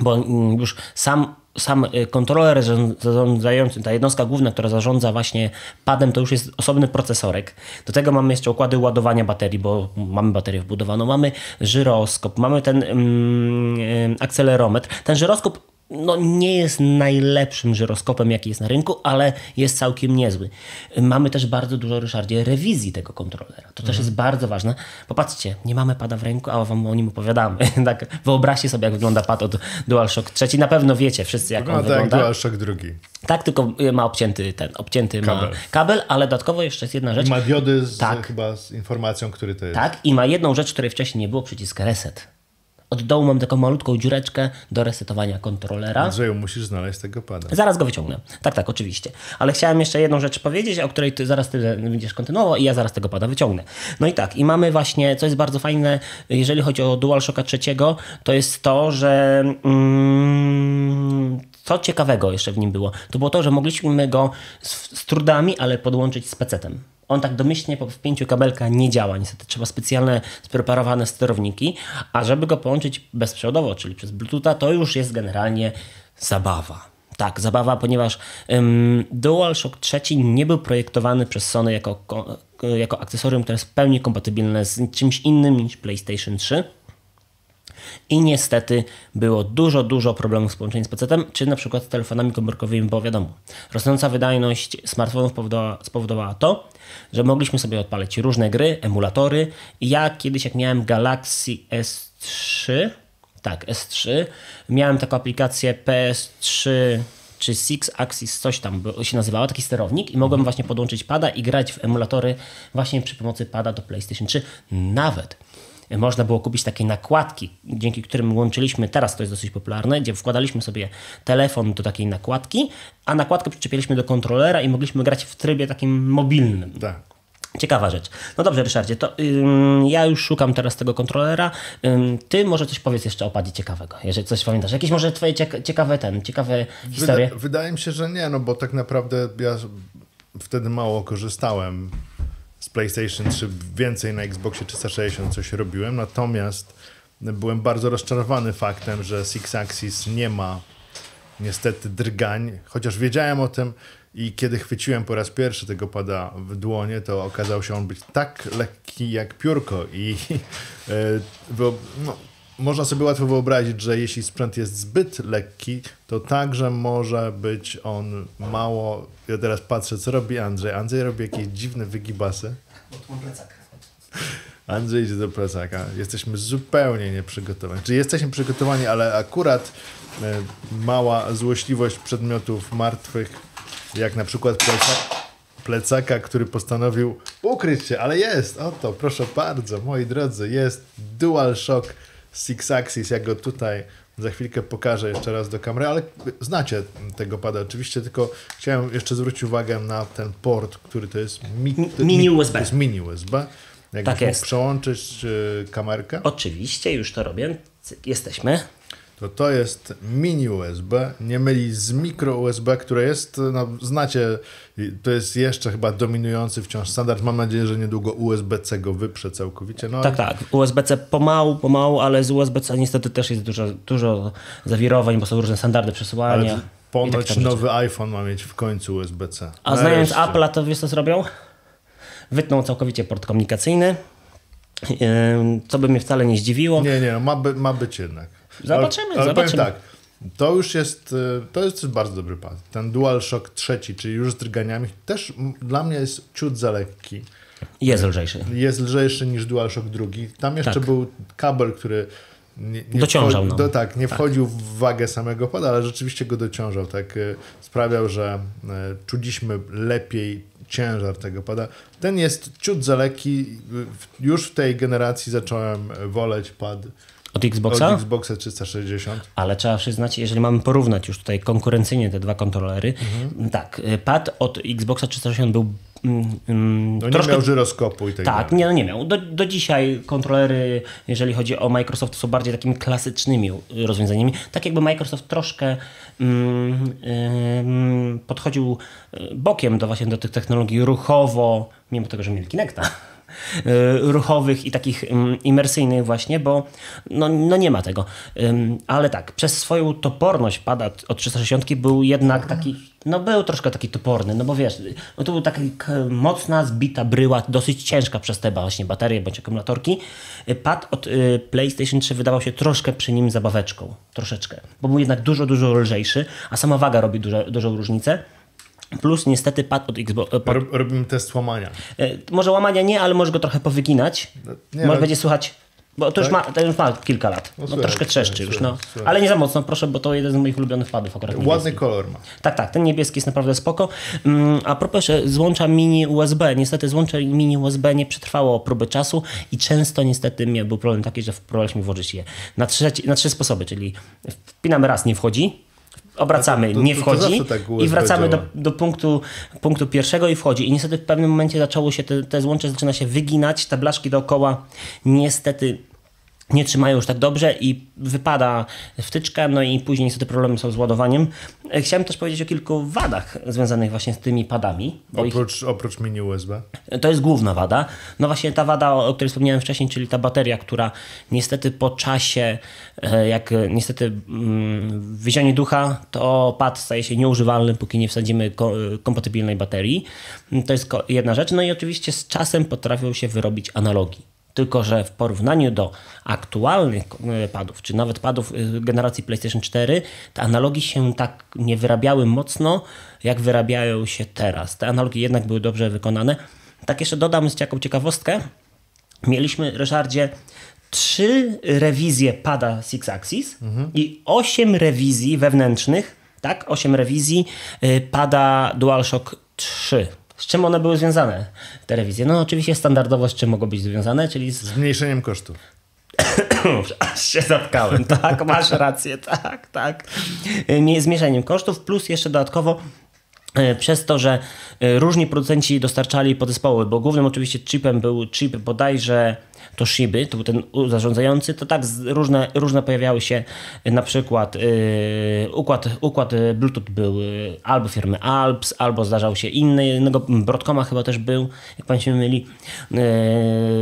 bo mm, już sam sam kontroler zarządzający, ta jednostka główna, która zarządza właśnie padem, to już jest osobny procesorek. Do tego mamy jeszcze układy ładowania baterii, bo mamy baterię wbudowaną, mamy żyroskop, mamy ten mm, akcelerometr. Ten żyroskop no, nie jest najlepszym żyroskopem, jaki jest na rynku, ale jest całkiem niezły. Mamy też bardzo dużo, Ryszardzie, rewizji tego kontrolera. To też jest bardzo ważne. Popatrzcie, nie mamy pada w ręku, a wam o nim opowiadamy. tak, wyobraźcie sobie, jak wygląda pad od DualShock 3. Na pewno wiecie wszyscy, jak on No tak, wygląda. DualShock drugi. Tak, tylko ma obcięty ten, obcięty Kabel. ma kabel, ale dodatkowo jeszcze jest jedna rzecz. Ma diody z, Tak. chyba z informacją, który to jest. Tak, i ma jedną rzecz, której wcześniej nie było, przycisk reset. Od dołu mam taką malutką dziureczkę do resetowania kontrolera. Andrzeju, musisz znaleźć tego pada. Zaraz go wyciągnę. Tak, tak, oczywiście. Ale chciałem jeszcze jedną rzecz powiedzieć, o której ty zaraz ty będziesz kontynuował i ja zaraz tego pada wyciągnę. No i tak, i mamy właśnie, co jest bardzo fajne, jeżeli chodzi o DualShocka trzeciego, to jest to, że mm, co ciekawego jeszcze w nim było, to było to, że mogliśmy go z, z trudami, ale podłączyć z PC-tem. On tak domyślnie po wpięciu kabelka nie działa. Niestety trzeba specjalne spreparowane sterowniki, a żeby go połączyć bezprzewodowo, czyli przez Bluetootha, to już jest generalnie zabawa. Tak, zabawa, ponieważ ym, DualShock 3 nie był projektowany przez Sony jako, ko- jako akcesorium, które jest w pełni kompatybilne z czymś innym niż PlayStation 3. I niestety było dużo, dużo problemów z połączeniem z PC-tem, czy na przykład z telefonami komórkowymi, bo wiadomo, rosnąca wydajność smartfonów spowodowała, spowodowała to, że mogliśmy sobie odpalać różne gry, emulatory. I ja kiedyś, jak miałem Galaxy S3, tak, S3, miałem taką aplikację PS3 czy Six Axis, coś tam się nazywało, taki sterownik i mogłem właśnie podłączyć pada i grać w emulatory właśnie przy pomocy pada do PlayStation 3. Nawet można było kupić takie nakładki, dzięki którym łączyliśmy, teraz to jest dosyć popularne, gdzie wkładaliśmy sobie telefon do takiej nakładki, a nakładkę przyczepialiśmy do kontrolera i mogliśmy grać w trybie takim mobilnym. Tak. Ciekawa rzecz. No dobrze, Ryszardzie, to ym, ja już szukam teraz tego kontrolera. Ym, ty może coś powiedz jeszcze o padzie ciekawego, jeżeli coś pamiętasz. Jakieś może twoje cieka- ciekawe ten, ciekawe historie? Wyda- wydaje mi się, że nie, no bo tak naprawdę ja wtedy mało korzystałem PlayStation 3, więcej na Xboxie 360 coś robiłem, natomiast byłem bardzo rozczarowany faktem, że Six Axis nie ma niestety drgań, chociaż wiedziałem o tym i kiedy chwyciłem po raz pierwszy tego pada w dłonie, to okazał się on być tak lekki jak piórko i e, no, można sobie łatwo wyobrazić, że jeśli sprzęt jest zbyt lekki, to także może być on mało... Ja teraz patrzę, co robi Andrzej. Andrzej robi jakieś dziwne wygibasy. Andrzej idzie do plecaka. Jesteśmy zupełnie nieprzygotowani. Czy jesteśmy przygotowani, ale akurat e, mała złośliwość przedmiotów martwych, jak na przykład plecak, plecaka, który postanowił ukryć się, ale jest, oto, proszę bardzo, moi drodzy, jest DualShock Six Axis, ja go tutaj za chwilkę pokażę jeszcze raz do kamery, ale znacie tego pada oczywiście, tylko chciałem jeszcze zwrócić uwagę na ten port, który to jest mi, to, mini mi- USB. To jest mini USB. Jakbyś Tak mógł jest. przełączyć y, kamerkę, Oczywiście, już to robię. Jesteśmy. To to jest mini USB, nie myli z mikro USB, które jest, no znacie, to jest jeszcze chyba dominujący wciąż standard. Mam nadzieję, że niedługo USB-C go wyprze całkowicie. No, Tak, tak. USB-C pomału, pomału, ale z USB-C niestety też jest dużo, dużo zawirowań, bo są różne standardy przesyłania. ale ponoć tam rzeczy. nowy iPhone ma mieć w końcu USB-C. A znając Nareszcie. Apple, to wiesz co zrobią? Wytną całkowicie port komunikacyjny, co by mnie wcale nie zdziwiło. Nie, nie, ma, by, ma być jednak. Zobaczymy, ale, ale zobaczymy. Powiem tak, to już jest, y, to jest bardzo dobry pad. Ten DualShock trzeci, czyli już z drganiami, też dla mnie jest ciut za lekki. Jest lżejszy. Jest lżejszy niż DualShock drugi. Tam jeszcze Tak. był kabel, który nie, nie Dociążał, wcho- no. do, tak, nie wchodził w wagę samego pada, ale rzeczywiście go dociążał. Tak y, sprawiał, że y, czuliśmy lepiej ciężar tego pada. Ten jest ciut za lekki. Już w tej generacji zacząłem woleć pad Od Xboxa? od Xboxa 360. Ale trzeba przyznać, jeżeli mamy porównać już tutaj konkurencyjnie te dwa kontrolery, Mhm. tak, y, pad od Xboxa 360 był mm, mm, No nie troszkę miał żyroskopu i tak, Tak, nie, no nie miał. Do, do dzisiaj kontrolery, jeżeli chodzi o Microsoft, są bardziej takimi klasycznymi rozwiązaniami. Tak jakby Microsoft troszkę mm, ym, podchodził y, bokiem do właśnie do tych technologii ruchowo, mimo tego, że mieli Kinecta, y, ruchowych i takich ym, imersyjnych właśnie, bo no, no nie ma tego. Ale tak, przez swoją toporność pada od 360 był jednak taki no był troszkę taki toporny, no bo wiesz, no to był taka mocna, zbita bryła, dosyć ciężka przez te właśnie baterie bądź akumulatorki. Pad od y, PlayStation 3 wydawał się troszkę przy nim zabaweczką, troszeczkę, bo był jednak dużo, dużo lżejszy, a sama waga robi duże, dużą różnicę. Plus niestety pad od Xbox. Pod... Robimy test łamania. Może łamania nie, ale może go trochę powyginać. Nie, może będzie słychać bo to, tak? już ma, to już ma kilka lat. No, no troszkę trzeszczy już, no. Ale nie za mocno, proszę, bo to jeden z moich ulubionych padów akurat. Ładny niebieski. kolor ma. Tak, tak, ten niebieski jest naprawdę spoko. Mm, a propos złącza mini USB, niestety złącze mini USB nie przetrwało próby czasu i często niestety był problem taki, że próbowaliśmy włożyć je na, trzeci, na trzy sposoby, czyli wpinamy raz, nie wchodzi, obracamy, to, nie wchodzi tak i wracamy do, do, punktu, punktu pierwszego i wchodzi. I niestety w pewnym momencie zaczęło się, te, te złącze zaczyna się wyginać, te blaszki dookoła niestety nie trzymają już tak dobrze i wypada wtyczka, no i później niestety problemy są z ładowaniem. E, chciałem też powiedzieć o kilku wadach związanych właśnie z tymi padami. Oprócz, ich... oprócz mini USB? To jest główna wada. No właśnie ta wada, o której wspomniałem wcześniej, czyli ta bateria, która niestety po czasie, e, jak niestety mm, wyzianie ducha, to pad staje się nieużywalny, póki nie wsadzimy kompatybilnej baterii. To jest jedna rzecz. No i oczywiście z czasem potrafią się wyrobić analogi tylko, że w porównaniu do aktualnych e, padów, czy nawet padów e, generacji PlayStation 4, te analogi się tak nie wyrabiały mocno, jak wyrabiają się teraz. Te analogi jednak były dobrze wykonane. Tak jeszcze dodam z taką ciekawostkę. Mieliśmy, Ryszardzie, trzy rewizje pada Six Axis mhm. i osiem rewizji wewnętrznych, tak, osiem rewizji e, pada DualShock 3. Z czym one były związane, te rewizje? No oczywiście standardowo z czym mogą być związane, czyli z... Zmniejszeniem kosztów. Aż się zatkałem, tak, masz rację, tak, tak. Zmniejszeniem kosztów, plus jeszcze dodatkowo przez to, że e, różni producenci dostarczali podzespoły, bo głównym oczywiście chipem był chip bodajże Toshiby, to był ten zarządzający, to tak różne, różne pojawiały się na przykład yy, układ, układ Bluetooth był albo firmy Alps, albo zdarzał się inny, innego Broadcoma chyba też był, jak Państwo mieli. Yy,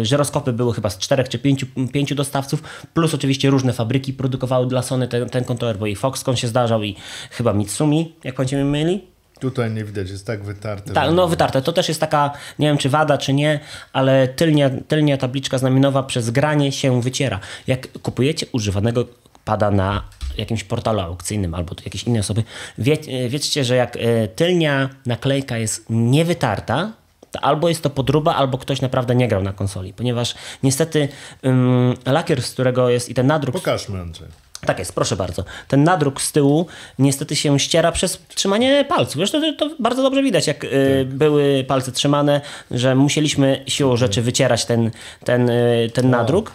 żyroskopy były chyba z czterech czy pięciu, pięciu dostawców, plus oczywiście różne fabryki produkowały dla Sony ten, ten kontroler, bo i Foxconn się zdarzał i chyba Mitsumi, jak Państwo mieli. Tutaj nie widać, jest tak wytarte. Tak, no wytarte. To też jest taka, nie wiem czy wada, czy nie, ale tylnia, tylnia tabliczka znamionowa przez granie się wyciera. Jak kupujecie używanego pada na jakimś portalu aukcyjnym albo jakieś inne osoby, wie, wiedzcie, że jak e, tylnia naklejka jest niewytarta, to albo jest to podróba, albo ktoś naprawdę nie grał na konsoli, ponieważ niestety um, lakier, z którego jest i ten nadruk... Pokażmy Andrzej. Tak jest, proszę bardzo. Ten nadruk z tyłu niestety się ściera przez trzymanie palców. Zresztą to, to bardzo dobrze widać, jak y, tak. były palce trzymane, że musieliśmy siłą rzeczy wycierać ten, ten, y, ten nadruk.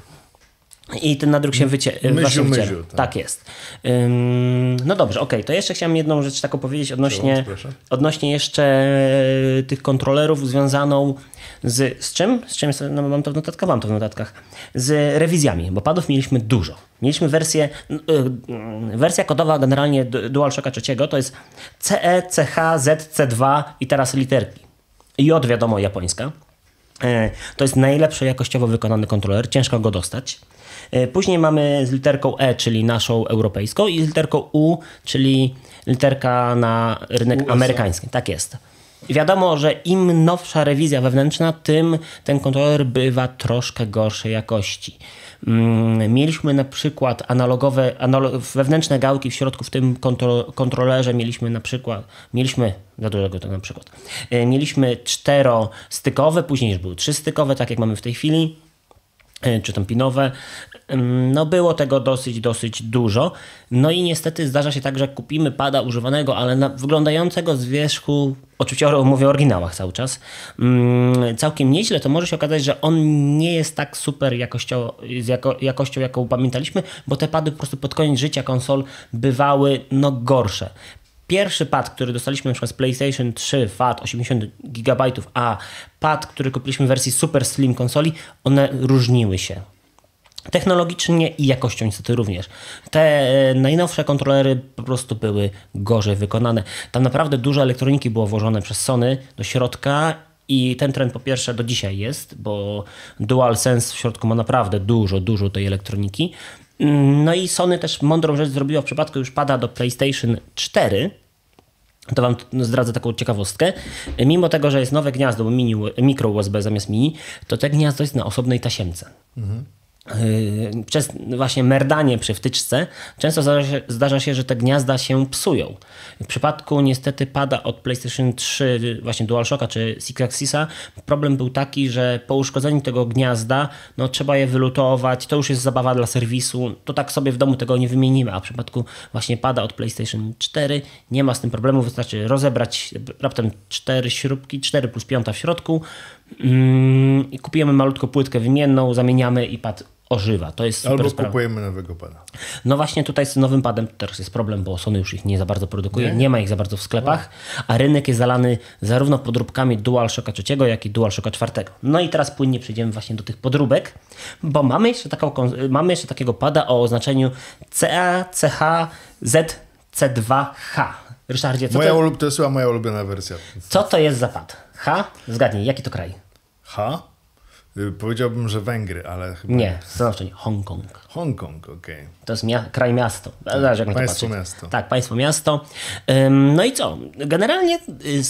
I ten nadruk się wycie myziu, wyciera. Myziu, tak. tak. jest. Ym, no dobrze, okej. Okay. To jeszcze chciałem jedną rzecz taką powiedzieć odnośnie, odnośnie jeszcze tych kontrolerów związaną z, z czym? Z czym? No, mam to w notatkach? Mam to w notatkach. Z rewizjami, bo padów mieliśmy dużo. Mieliśmy wersję, yy, wersja kodowa generalnie DualShocka 3 to jest CE, CH, Z, C2 i teraz literki. J wiadomo japońska. Yy, to jest najlepszy jakościowo wykonany kontroler, ciężko go dostać. Yy, później mamy z literką E, czyli naszą europejską i z literką U, czyli literka na rynek USA. amerykański. Tak jest. Wiadomo, że im nowsza rewizja wewnętrzna, tym ten kontroler bywa troszkę gorszej jakości. Mm, mieliśmy na przykład analogowe, analog, wewnętrzne gałki w środku w tym kontrolerze mieliśmy na przykład, mieliśmy, za dużego to na przykład, e, mieliśmy czterostykowe, później już były trzystykowe, tak jak mamy w tej chwili czy tam pinowe. No było tego dosyć, dosyć dużo. No i niestety zdarza się tak, że kupimy pada używanego, ale na, wyglądającego z wierzchu, oczywiście mówię o oryginałach cały czas, mm, całkiem nieźle, to może się okazać, że on nie jest tak super jakością, jako, jakością, jaką pamiętaliśmy, bo te pady po prostu pod koniec życia konsol bywały no gorsze. Pierwszy pad, który dostaliśmy np. z PlayStation 3 FAT 80 GB, a pad, który kupiliśmy w wersji Super Slim konsoli, one różniły się Technologicznie i jakością niestety również. Te e, najnowsze kontrolery po prostu były gorzej wykonane. Tam naprawdę dużo elektroniki było włożone przez Sony do środka i ten trend po pierwsze do dzisiaj jest, bo DualSense w środku ma naprawdę dużo, dużo tej elektroniki. No i Sony też mądrą rzecz zrobiła w przypadku już pada do PlayStation 4, to wam zdradzę taką ciekawostkę. Mimo tego, że jest nowe gniazdo, mini, mikro USB zamiast mini, to te gniazdo jest na osobnej tasiemce. Yy, Przez właśnie merdanie przy wtyczce często zdarza się, zdarza się, że te gniazda się psują. W przypadku niestety pada od PlayStation 3, właśnie DualShocka czy Six Axisa, problem był taki, że po uszkodzeniu tego gniazda no, trzeba je wylutować, to już jest zabawa dla serwisu, to tak sobie w domu tego nie wymienimy, a w przypadku właśnie pada od PlayStation 4 nie ma z tym problemu, wystarczy rozebrać raptem cztery śrubki, 4 plus 5 w środku. Mm, i kupujemy malutką płytkę wymienną, zamieniamy i pad ożywa. To jest super Albo kupujemy nowego pada. No właśnie tutaj z nowym padem teraz jest problem, bo Sony już ich nie za bardzo produkuje, nie, ma ich za bardzo w sklepach, a rynek jest zalany zarówno podróbkami DualShocka 3, jak i DualShocka 4. No i teraz płynnie przejdziemy właśnie do tych podróbek, bo mamy jeszcze, taką, mamy jeszcze takiego pada o oznaczeniu CA, CH, Z, C2H. Ryszardzie, co Moja to, ulub, to jest moja ulubiona wersja. co to jest za pad? H? Zgadnij, jaki to kraj? H? Y, Powiedziałbym, że Węgry, ale chyba Nie, stanowczo nie. Hongkong. Hongkong, okej. To jest mia- kraj miasto. Zależy, jak to Państwo patrzeć. miasto. Tak, państwo miasto. No i co? Generalnie y,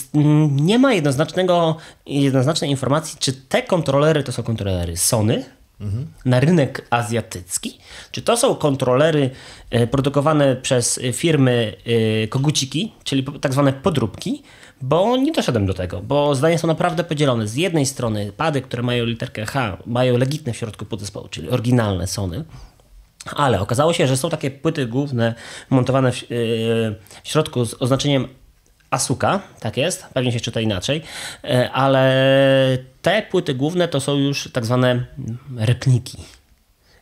nie ma jednoznacznego, jednoznacznej informacji, czy te kontrolery to są kontrolery Sony na rynek azjatycki, czy to są kontrolery y, produkowane przez firmy koguciki, czyli tak zwane podróbki, bo nie doszedłem do tego, bo zdania są naprawdę podzielone. Z jednej strony pady, które mają literkę H, mają legitne w środku podzespołu, czyli oryginalne Sony, ale okazało się, że są takie płyty główne montowane w, yy, w środku z oznaczeniem Asuka, tak jest, pewnie się czyta inaczej, yy, ale te płyty główne to są już tak zwane repliki.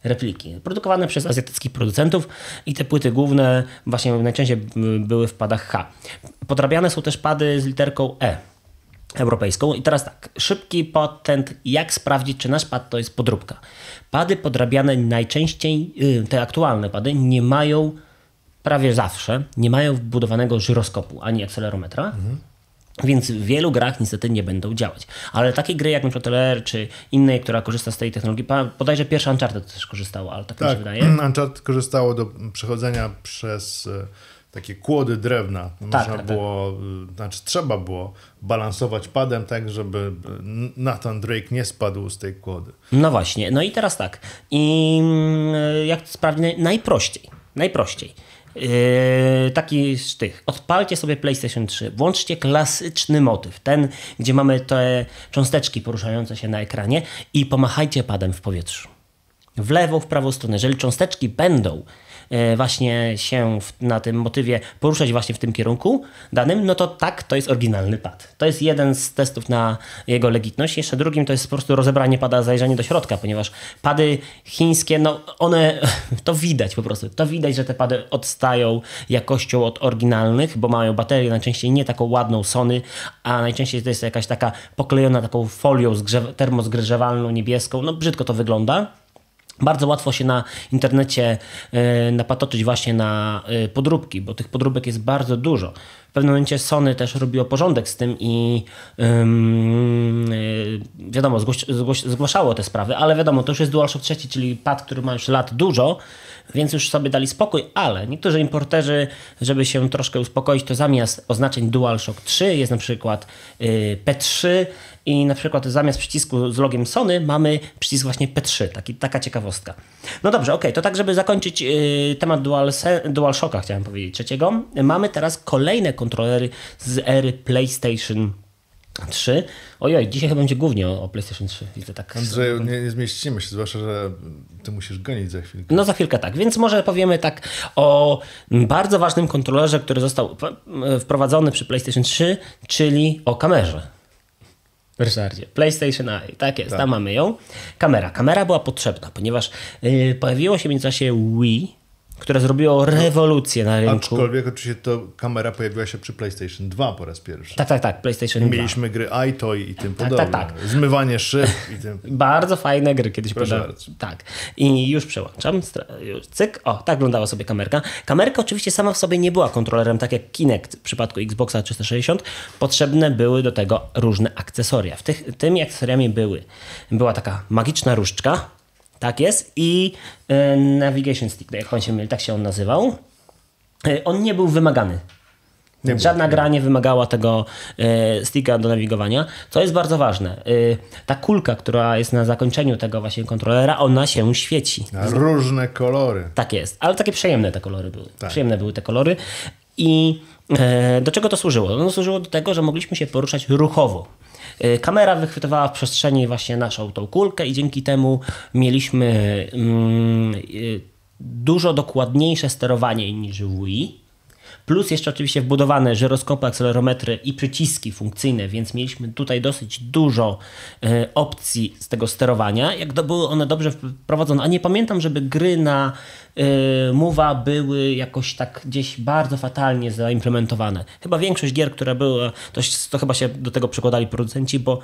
Repliki, produkowane przez azjatyckich producentów i te płyty główne właśnie najczęściej były w padach H. Podrabiane są też pady z literką E europejską. I teraz tak, szybki patent, jak sprawdzić, czy nasz pad to jest podróbka. Pady podrabiane najczęściej, y, te aktualne pady, nie mają prawie zawsze, nie mają wbudowanego żyroskopu ani akcelerometra. Więc w wielu grach niestety nie będą działać. Ale takie gry jak np. LR czy innej, która korzysta z tej technologii, bodajże pierwsza Uncharted też korzystało, ale tak, mi się Tak, wydaje. Uncharted korzystało do przechodzenia przez e, takie kłody drewna. Można tak, tak. było, e, znaczy trzeba było balansować padem tak, żeby e, Nathan Drake nie spadł z tej kłody. No właśnie, no i teraz tak. I mm, jak to sprawdzić? Naj- Najprościej. Najprościej. Yy, taki sztych. Odpalcie sobie PlayStation 3, włączcie klasyczny motyw, ten, gdzie mamy te cząsteczki poruszające się na ekranie i pomachajcie padem w powietrzu. W lewą, w prawą stronę. Jeżeli cząsteczki będą właśnie się w, na tym motywie poruszać właśnie w tym kierunku danym, no to tak, to jest oryginalny pad. To jest jeden z testów na jego legitność. Jeszcze drugim to jest po prostu rozebranie pada, zajrzenie do środka, ponieważ pady chińskie, no one, to widać po prostu, to widać, że te pady odstają jakością od oryginalnych, bo mają baterię najczęściej nie taką ładną Sony, a najczęściej to jest jakaś taka poklejona taką folią zgrzew- termozgrzewalną niebieską, no brzydko to wygląda. Bardzo łatwo się na internecie e, napatoczyć właśnie na e, podróbki, bo tych podróbek jest bardzo dużo. W pewnym momencie Sony też robiło porządek z tym i ym, e, wiadomo, zgłoś, zgłoś, zgłaszało te sprawy, ale wiadomo, to już jest DualShock 3, czyli pad, który ma już lat dużo, więc już sobie dali spokój, ale niektórzy importerzy, żeby się troszkę uspokoić, to zamiast oznaczeń DualShock 3 jest na przykład y, P3 i na przykład zamiast przycisku z logiem Sony mamy przycisk właśnie P3, taki, taka ciekawostka. No dobrze, okej, to tak, żeby zakończyć y, temat DualSe- DualShocka, chciałem powiedzieć, trzeciego, mamy teraz kolejne kontrolery z ery PlayStation 3. Ojoj, dzisiaj chyba będzie głównie o, o PlayStation 3, widzę tak. Andrzeju, nie, nie zmieścimy się, zwłaszcza, że ty musisz gonić za chwilkę. No za chwilkę tak, więc może powiemy tak o bardzo ważnym kontrolerze, który został wprowadzony przy PlayStation 3, czyli o kamerze. Ryszardzie, PlayStation Eye, tak jest, tam mamy ją. Kamera. Kamera była potrzebna, ponieważ yy, pojawiło się w międzyczasie Wii, które zrobiło rewolucję na rynku. Aczkolwiek oczywiście to kamera pojawiła się przy PlayStation 2 po raz pierwszy. Tak, tak, tak, PlayStation 2. Mieliśmy gry iToy i tym tak, podobne. tak. Zmywanie szyb i tym. Bardzo fajne gry kiedyś bardzo. Tak. I już przełączam. Cyk. O, tak wyglądała sobie kamerka. Kamerka oczywiście sama w sobie nie była kontrolerem, tak jak Kinect w przypadku Xboxa 360. Potrzebne były do tego różne akcesoria. W tych, tymi akcesoriami były, była taka magiczna różdżka, tak jest, i e, navigation stick, jak on się myli, tak się on nazywał. E, on nie był wymagany. Więc żadna gra nie wymagała tego e, sticka do nawigowania, co jest bardzo ważne. Ta kulka, która jest na zakończeniu tego właśnie kontrolera, ona się świeci. Na różne kolory. Tak jest, ale takie przyjemne te kolory były. Przyjemne były te kolory. I e, do czego to służyło? No, służyło do tego, że mogliśmy się poruszać ruchowo. E, Kamera wychwytywała w przestrzeni właśnie naszą tą kulkę i dzięki temu mieliśmy mm, e, dużo dokładniejsze sterowanie niż w Wii. Plus jeszcze oczywiście wbudowane żyroskopy, akcelerometry i przyciski funkcyjne, więc mieliśmy tutaj dosyć dużo e, opcji z tego sterowania. Jak to były one dobrze wprowadzone, a nie pamiętam, żeby gry na Mowa były jakoś tak gdzieś bardzo fatalnie zaimplementowane. Chyba większość gier, które były, to, to chyba się do tego przykładali producenci, bo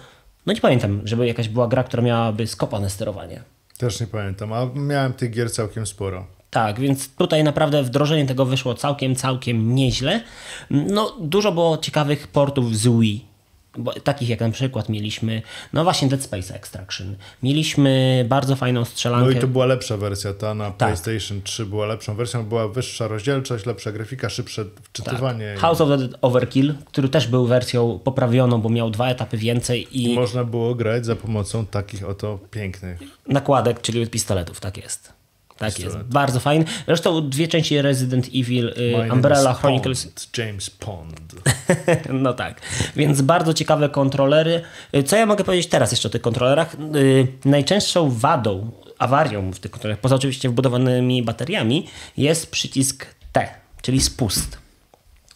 no nie pamiętam, żeby jakaś była gra, która miałaby skopane sterowanie. Też nie pamiętam, a miałem tych gier całkiem sporo. Tak, więc tutaj naprawdę wdrożenie tego wyszło całkiem, całkiem nieźle. No, dużo było ciekawych portów z Wii. Bo, takich jak na przykład mieliśmy, no właśnie Dead Space Extraction. Mieliśmy bardzo fajną strzelankę. No i to była lepsza wersja, ta na tak. PlayStation 3 była lepszą wersją, była wyższa rozdzielczość, lepsza grafika, szybsze wczytywanie. Tak. House of the Overkill, który też był wersją poprawioną, bo miał dwa etapy więcej i... I można było grać za pomocą takich oto pięknych nakładek, czyli pistoletów, tak jest. Tak jest, bardzo fajny. Zresztą dwie części Resident Evil, y, Umbrella Chronicles. Pond, James Pond. no tak, więc bardzo ciekawe kontrolery. Y, co ja mogę powiedzieć teraz jeszcze o tych kontrolerach? Y, najczęstszą wadą, awarią w tych kontrolerach, poza oczywiście wbudowanymi bateriami, jest przycisk T, czyli spust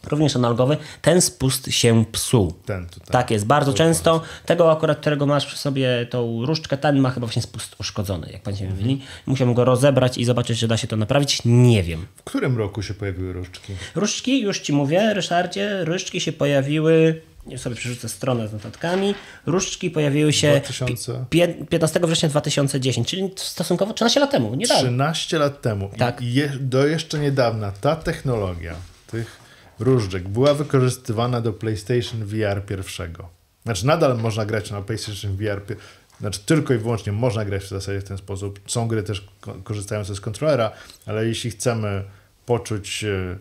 również analogowy, ten spust się psuł. Ten tutaj. Tak jest, bardzo często. Tego akurat, którego masz przy sobie tą różdżkę, ten ma chyba właśnie spust uszkodzony, jak Państwo mhm. mówili. Musiałem go rozebrać i zobaczyć, czy da się to naprawić. Nie wiem. W którym roku się pojawiły różdżki? Różdżki, już Ci mówię, Ryszardzie, różdżki się pojawiły już sobie przerzucę stronę z notatkami. Różdżki pojawiły się 2000... 15 września 2010, czyli stosunkowo 13 lat temu. Niedawno. 13 lat temu. Tak. I je, do jeszcze niedawna ta technologia tych różdżek była wykorzystywana do PlayStation VR pierwszego. Znaczy nadal można grać na PlayStation VR, znaczy tylko i wyłącznie można grać w zasadzie w ten sposób. Są gry też korzystające z kontrolera, ale jeśli chcemy poczuć e,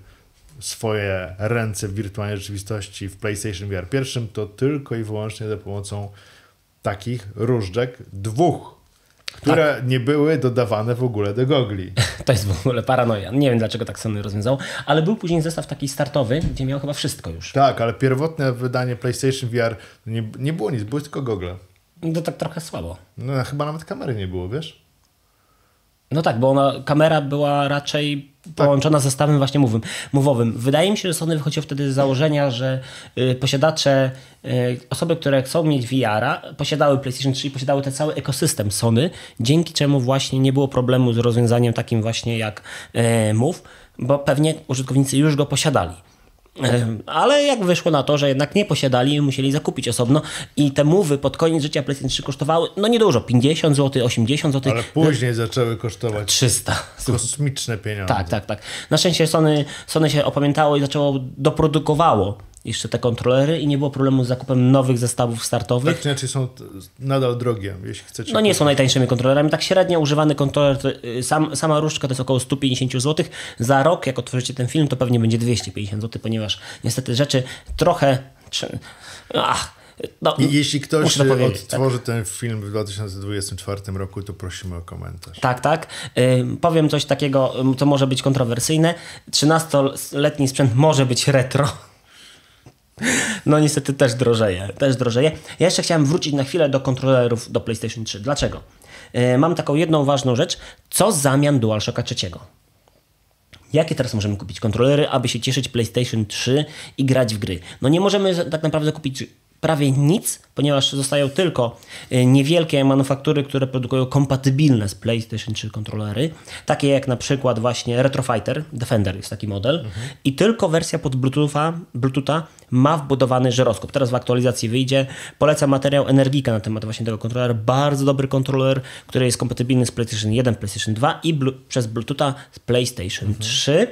swoje ręce w wirtualnej rzeczywistości w PlayStation VR pierwszym, to tylko i wyłącznie za pomocą takich różdżek, dwóch które tak. nie były dodawane w ogóle do gogli. To jest w ogóle paranoja. Nie wiem dlaczego tak Sony rozwiązał, ale był później zestaw taki startowy, gdzie miał chyba wszystko już. Tak, ale pierwotne wydanie PlayStation VR nie, nie było nic, były tylko gogle. To tak trochę słabo. No chyba nawet kamery nie było, wiesz? No tak, bo ona, kamera była raczej połączona tak. ze zestawem właśnie mowowym. mowowym. Wydaje mi się, że Sony wychodziło wtedy z założenia, że y, posiadacze, y, osoby, które chcą mieć VR-a, posiadały PlayStation 3 i posiadały ten cały ekosystem Sony, dzięki czemu właśnie nie było problemu z rozwiązaniem takim właśnie jak y, Move, bo pewnie użytkownicy już go posiadali. Ale jak wyszło na to, że jednak nie posiadali, musieli zakupić osobno i te mowy pod koniec życia PlayStation 3 kosztowały, no niedużo, 50 zł, 80 zł. Ale później zaczęły kosztować 300. Kosmiczne pieniądze. Tak, tak, tak. Na szczęście Sony, Sony się opamiętało i zaczęło, doprodukowało jeszcze te kontrolery i nie było problemu z zakupem nowych zestawów startowych. Tak czy inaczej są nadal drogie, jeśli chcecie. No nie są najtańszymi kontrolerami. Tak średnio używany kontroler, y, sam, sama różdżka to jest około 150 zł. Za rok, jak otworzycie ten film, to pewnie będzie 250 zł, ponieważ niestety rzeczy trochę... Ach, no, Jeśli ktoś odtworzy tak. ten film w 2024 roku, to prosimy o komentarz. Tak, tak. Yy, powiem coś takiego, co może być kontrowersyjne. 13-letni sprzęt może być retro. No niestety też drożeje, też drożeje. Ja jeszcze chciałem wrócić na chwilę do kontrolerów do PlayStation 3. Dlaczego? Yy, mam taką jedną ważną rzecz. Co zamian DualShocka 3? Jakie teraz możemy kupić kontrolery, aby się cieszyć PlayStation 3 i grać w gry? No nie możemy tak naprawdę kupić prawie nic, ponieważ zostają tylko y, niewielkie manufaktury, które produkują kompatybilne z PlayStation 3 kontrolery, takie jak na przykład właśnie Retrofighter, Defender jest taki model mhm. i tylko wersja pod Bluetootha, Bluetootha ma wbudowany żyroskop. Teraz w aktualizacji wyjdzie. Polecam materiał Energika na temat właśnie tego kontrolera. Bardzo dobry kontroler, który jest kompatybilny z PlayStation 1, PlayStation 2 i przez Bluetootha z PlayStation mhm. 3.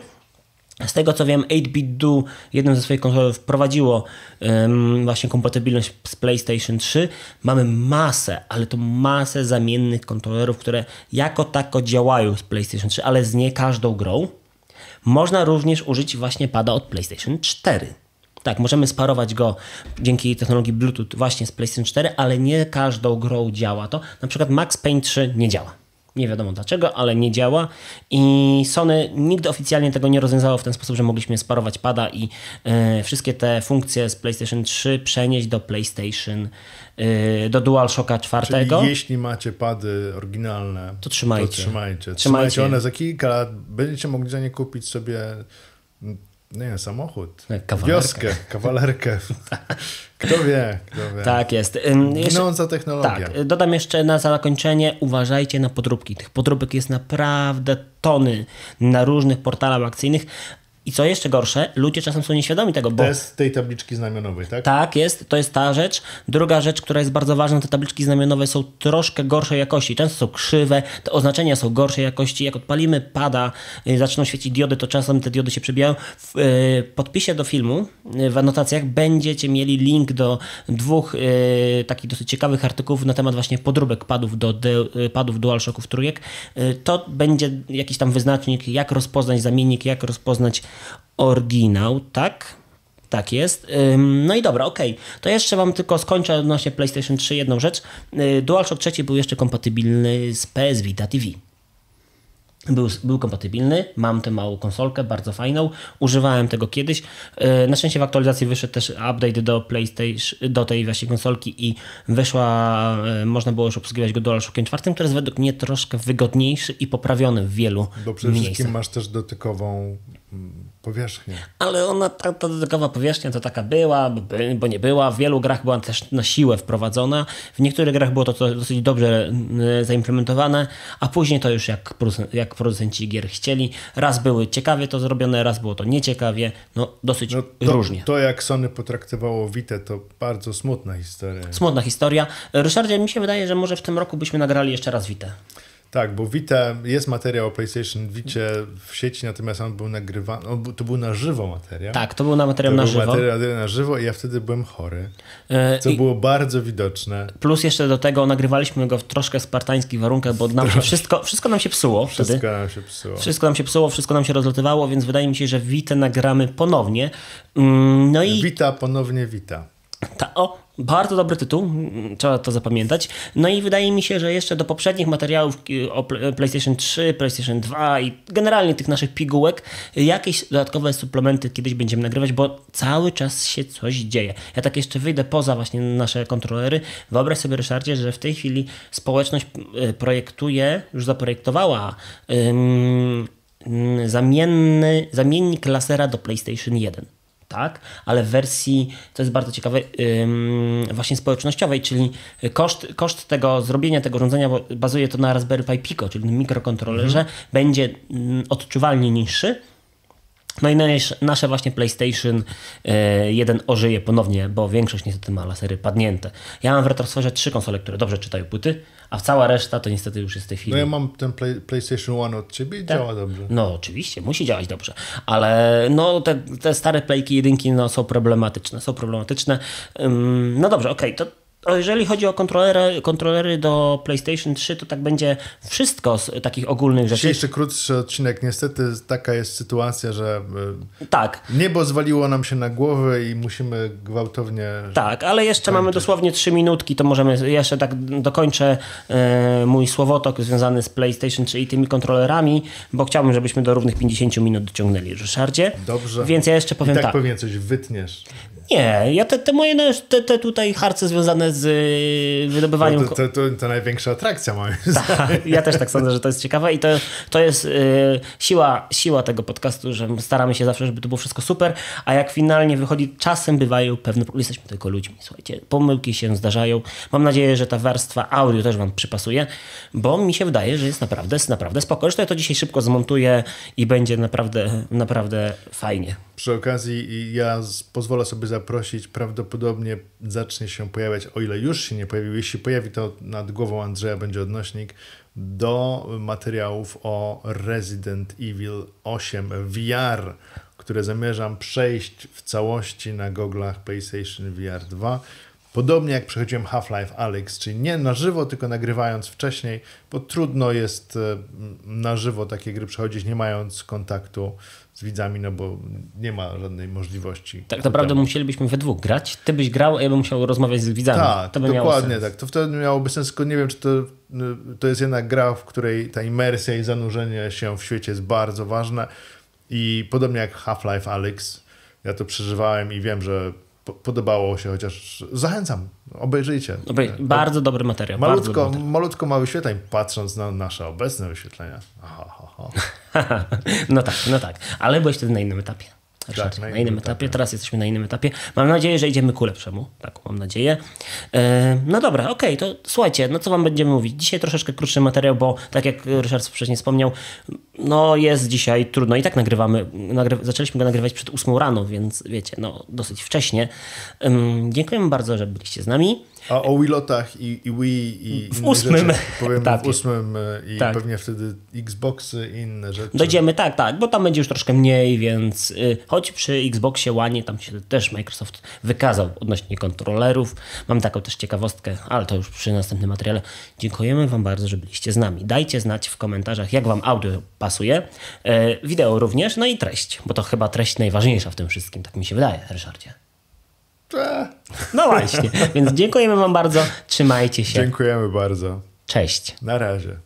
Z tego co wiem, 8-Bit Do, jednym ze swoich kontrolerów, wprowadziło um, właśnie kompatybilność z PlayStation 3. Mamy masę, ale to masę zamiennych kontrolerów, które jako tako działają z PlayStation 3, ale z nie każdą grą. Można również użyć właśnie pada od PlayStation 4. Tak, możemy sparować go dzięki technologii Bluetooth właśnie z PlayStation 4, ale nie każdą grą działa to. Na przykład Max Payne 3 nie działa. Nie wiadomo dlaczego, ale nie działa i Sony nigdy oficjalnie tego nie rozwiązało w ten sposób, że mogliśmy sparować pada i e, wszystkie te funkcje z PlayStation 3 przenieść do PlayStation, e, do DualShocka 4. Czyli jeśli macie pady oryginalne, To trzymajcie. To trzymajcie. Trzymajcie. trzymajcie. one za kilka lat. Będziecie mogli za nie kupić sobie nie samochód, Kawalerkę. wioskę, kawalerkę. Kto wie, kto wie. Tak jest. Ginąca technologia. Tak, dodam jeszcze na zakończenie, uważajcie na podróbki. Tych podróbek jest naprawdę tony na różnych portalach akcyjnych. I co jeszcze gorsze, ludzie czasem są nieświadomi tego, bo To jest tej tabliczki znamionowej, tak? tak jest, to jest ta rzecz. Druga rzecz, która jest bardzo ważna, te tabliczki znamionowe są troszkę gorszej jakości. Często są krzywe, te oznaczenia są gorszej jakości. Jak odpalimy pada, y, zaczną świecić diody, to czasem te diody się przebijają. W y, podpisie do filmu, y, w anotacjach będziecie mieli link do dwóch takich dosyć ciekawych artykułów na temat właśnie podróbek padów do padów DualShocków trójek. To będzie jakiś tam wyznacznik, jak rozpoznać zamiennik, jak rozpoznać oryginał, tak? Tak jest. No i dobra, okej. To jeszcze Wam tylko skończę odnośnie PlayStation 3 jedną rzecz. Y, DualShock 3 był jeszcze kompatybilny z PS Vita TV. Był, był kompatybilny, mam tę małą konsolkę, bardzo fajną, używałem tego kiedyś. Yy, Na szczęście w aktualizacji wyszedł też update do PlayStation, do tej właśnie konsolki i wyszła, yy, można było już obsługiwać go DualShockiem 4, który jest według mnie troszkę wygodniejszy i poprawiony w wielu Bo przede miejscach. wszystkim masz też dotykową mm, powierzchnię. Ale ona, ta, ta dodatkowa powierzchnia to taka była, by- bo nie była. W wielu grach była też na siłę wprowadzona. W niektórych grach było to, to dosyć dobrze y, zaimplementowane, a później to już jak, jak producenci gier chcieli. Raz były ciekawie to zrobione, raz było to nieciekawie. No dosyć No, to, różnie. to jak Sony potraktowało Vita, to bardzo smutna historia. Smutna historia. Ryszardzie, mi się wydaje, że może w tym roku byśmy nagrali jeszcze raz Witę. Tak, bo Vita, jest materiał o PlayStation Vicie w sieci, natomiast on był nagrywany, on był, to był na żywo materiał. Tak, to był na materiał to na był żywo. materiał na żywo i ja wtedy byłem chory, Y, co i- było bardzo widoczne. Plus jeszcze do tego nagrywaliśmy go w troszkę spartańskich warunkach, bo nam wszystko, wszystko nam się psuło wtedy. Wszystko nam się psuło. Wszystko nam się psuło, wszystko nam się rozlatywało, więc wydaje mi się, że Witę nagramy ponownie. Mm, No i Wita, ponownie Wita. ta, o, bardzo dobry tytuł, trzeba to zapamiętać. No i wydaje mi się, że jeszcze do poprzednich materiałów y, o Pl- PlayStation 3, PlayStation 2 i generalnie tych naszych pigułek jakieś dodatkowe suplementy kiedyś będziemy nagrywać, bo cały czas się coś dzieje. Ja tak jeszcze wyjdę poza właśnie nasze kontrolery. Wyobraź sobie, Ryszardzie, że w tej chwili społeczność y, projektuje, już zaprojektowała ym, zamienny, zamiennik lasera do PlayStation 1 tak, ale w wersji, to jest bardzo ciekawe, właśnie społecznościowej, czyli koszt, koszt tego zrobienia tego urządzenia, bo bazuje to na Raspberry Pi Pico, czyli mikrokontrolerze, będzie mm, odczuwalnie niższy. No i nasz, nasze właśnie PlayStation e, 1 ożyje ponownie, bo większość niestety ma lasery padnięte. Ja mam w retrosferze trzy konsole, które dobrze czytają płyty, a cała reszta to niestety już jest w tej chwili. No ja mam ten play, PlayStation One od ciebie i działa dobrze. No oczywiście, musi działać dobrze, ale no te, te stare playki jedynki no, są problematyczne, są problematyczne. Ym, no dobrze, okej, to o, jeżeli chodzi o kontrolery, kontrolery do PlayStation 3, to tak będzie wszystko z takich ogólnych rzeczy. Dzisiejszy krótszy odcinek, niestety taka jest sytuacja, że Tak, y, niebo zwaliło nam się na głowę i musimy gwałtownie... Tak, ale jeszcze mamy dosłownie trzy minutki, to możemy, jeszcze tak dokończę e, mój słowotok związany z PlayStation 3 i tymi kontrolerami, bo chciałbym, żebyśmy do równych 50 minut dociągnęli, Ryszardzie. Dobrze. Więc ja jeszcze I powiem tak tak. pewnie coś wytniesz. Nie, ja te, te moje te, te tutaj harce związane z y, wydobywaniem... No to, to, to, to największa atrakcja moim Tak, ja też tak sądzę, że to jest ciekawe i to, to jest y, siła, siła tego podcastu, że staramy się zawsze, żeby to było wszystko super, a jak finalnie wychodzi, czasem bywają pewne, jesteśmy tylko ludźmi, słuchajcie, pomyłki się zdarzają. Mam nadzieję, że ta warstwa audio też wam przypasuje, bo mi się wydaje, że jest naprawdę, jest naprawdę spoko. Zresztą ja to dzisiaj szybko zmontuję i będzie naprawdę, naprawdę fajnie. Przy okazji ja pozwolę sobie zaprosić, prawdopodobnie zacznie się pojawiać, o ile już się nie pojawił, jeśli pojawi to nad głową Andrzeja będzie odnośnik, do materiałów o Resident Evil 8 VR, które zamierzam przejść w całości na goglach PlayStation VR 2. Podobnie jak przechodziłem Half-Life Alyx, czyli nie na żywo, tylko nagrywając wcześniej, bo trudno jest e, na żywo takie gry przechodzić, nie mając kontaktu z widzami, no bo nie ma żadnej możliwości. Tak naprawdę musielibyśmy we dwóch grać. Ty byś grał, a ja bym musiał rozmawiać z widzami. Tak, to by dokładnie tak. To wtedy miałoby sens, tylko nie wiem, czy to, to jest jednak gra, w której ta imersja i zanurzenie się w świecie jest bardzo ważne. I podobnie jak Half-Life Alyx, ja to przeżywałem i wiem, że podobało się, chociaż zachęcam, obejrzyjcie. Obej bardzo dobry materiał. Malutko, bardzo dobry malutko ma wyświetleń, patrząc na nasze obecne wyświetlenia. Aha, aha. no tak, no tak. Ale byłeś wtedy na innym etapie. Tak, na, na innym etapie. etapie. Teraz jesteśmy na innym etapie. Mam nadzieję, że idziemy ku lepszemu. Tak, mam nadzieję. E, no dobra, okej, okay, to słuchajcie, no co wam będziemy mówić? Dzisiaj troszeczkę krótszy materiał, bo tak jak Ryszard wcześniej wspomniał, no jest dzisiaj trudno i tak nagrywamy. Nagry zaczęliśmy go nagrywać przed 8 rano, więc wiecie, no dosyć wcześnie. Um, dziękujemy bardzo, że byliście z nami. A o Wilotach i, i Wii i w ósmym rzeczy, powiem tak. w ósmym e, i tak. pewnie wtedy Xboxy i inne rzeczy. Dojdziemy, tak, tak, bo tam będzie już troszkę mniej, więc y, choć przy Xboxie One tam się też Microsoft wykazał odnośnie kontrolerów. Mam taką też ciekawostkę, ale to już przy następnym materiale. Dziękujemy Wam bardzo, że byliście z nami. Dajcie znać w komentarzach, jak Wam audio pasuje, y, wideo również, no i treść, bo to chyba treść najważniejsza w tym wszystkim, tak mi się wydaje, Ryszardzie. No właśnie, więc dziękujemy Wam bardzo. Trzymajcie się. Dziękujemy bardzo. Cześć. Na razie.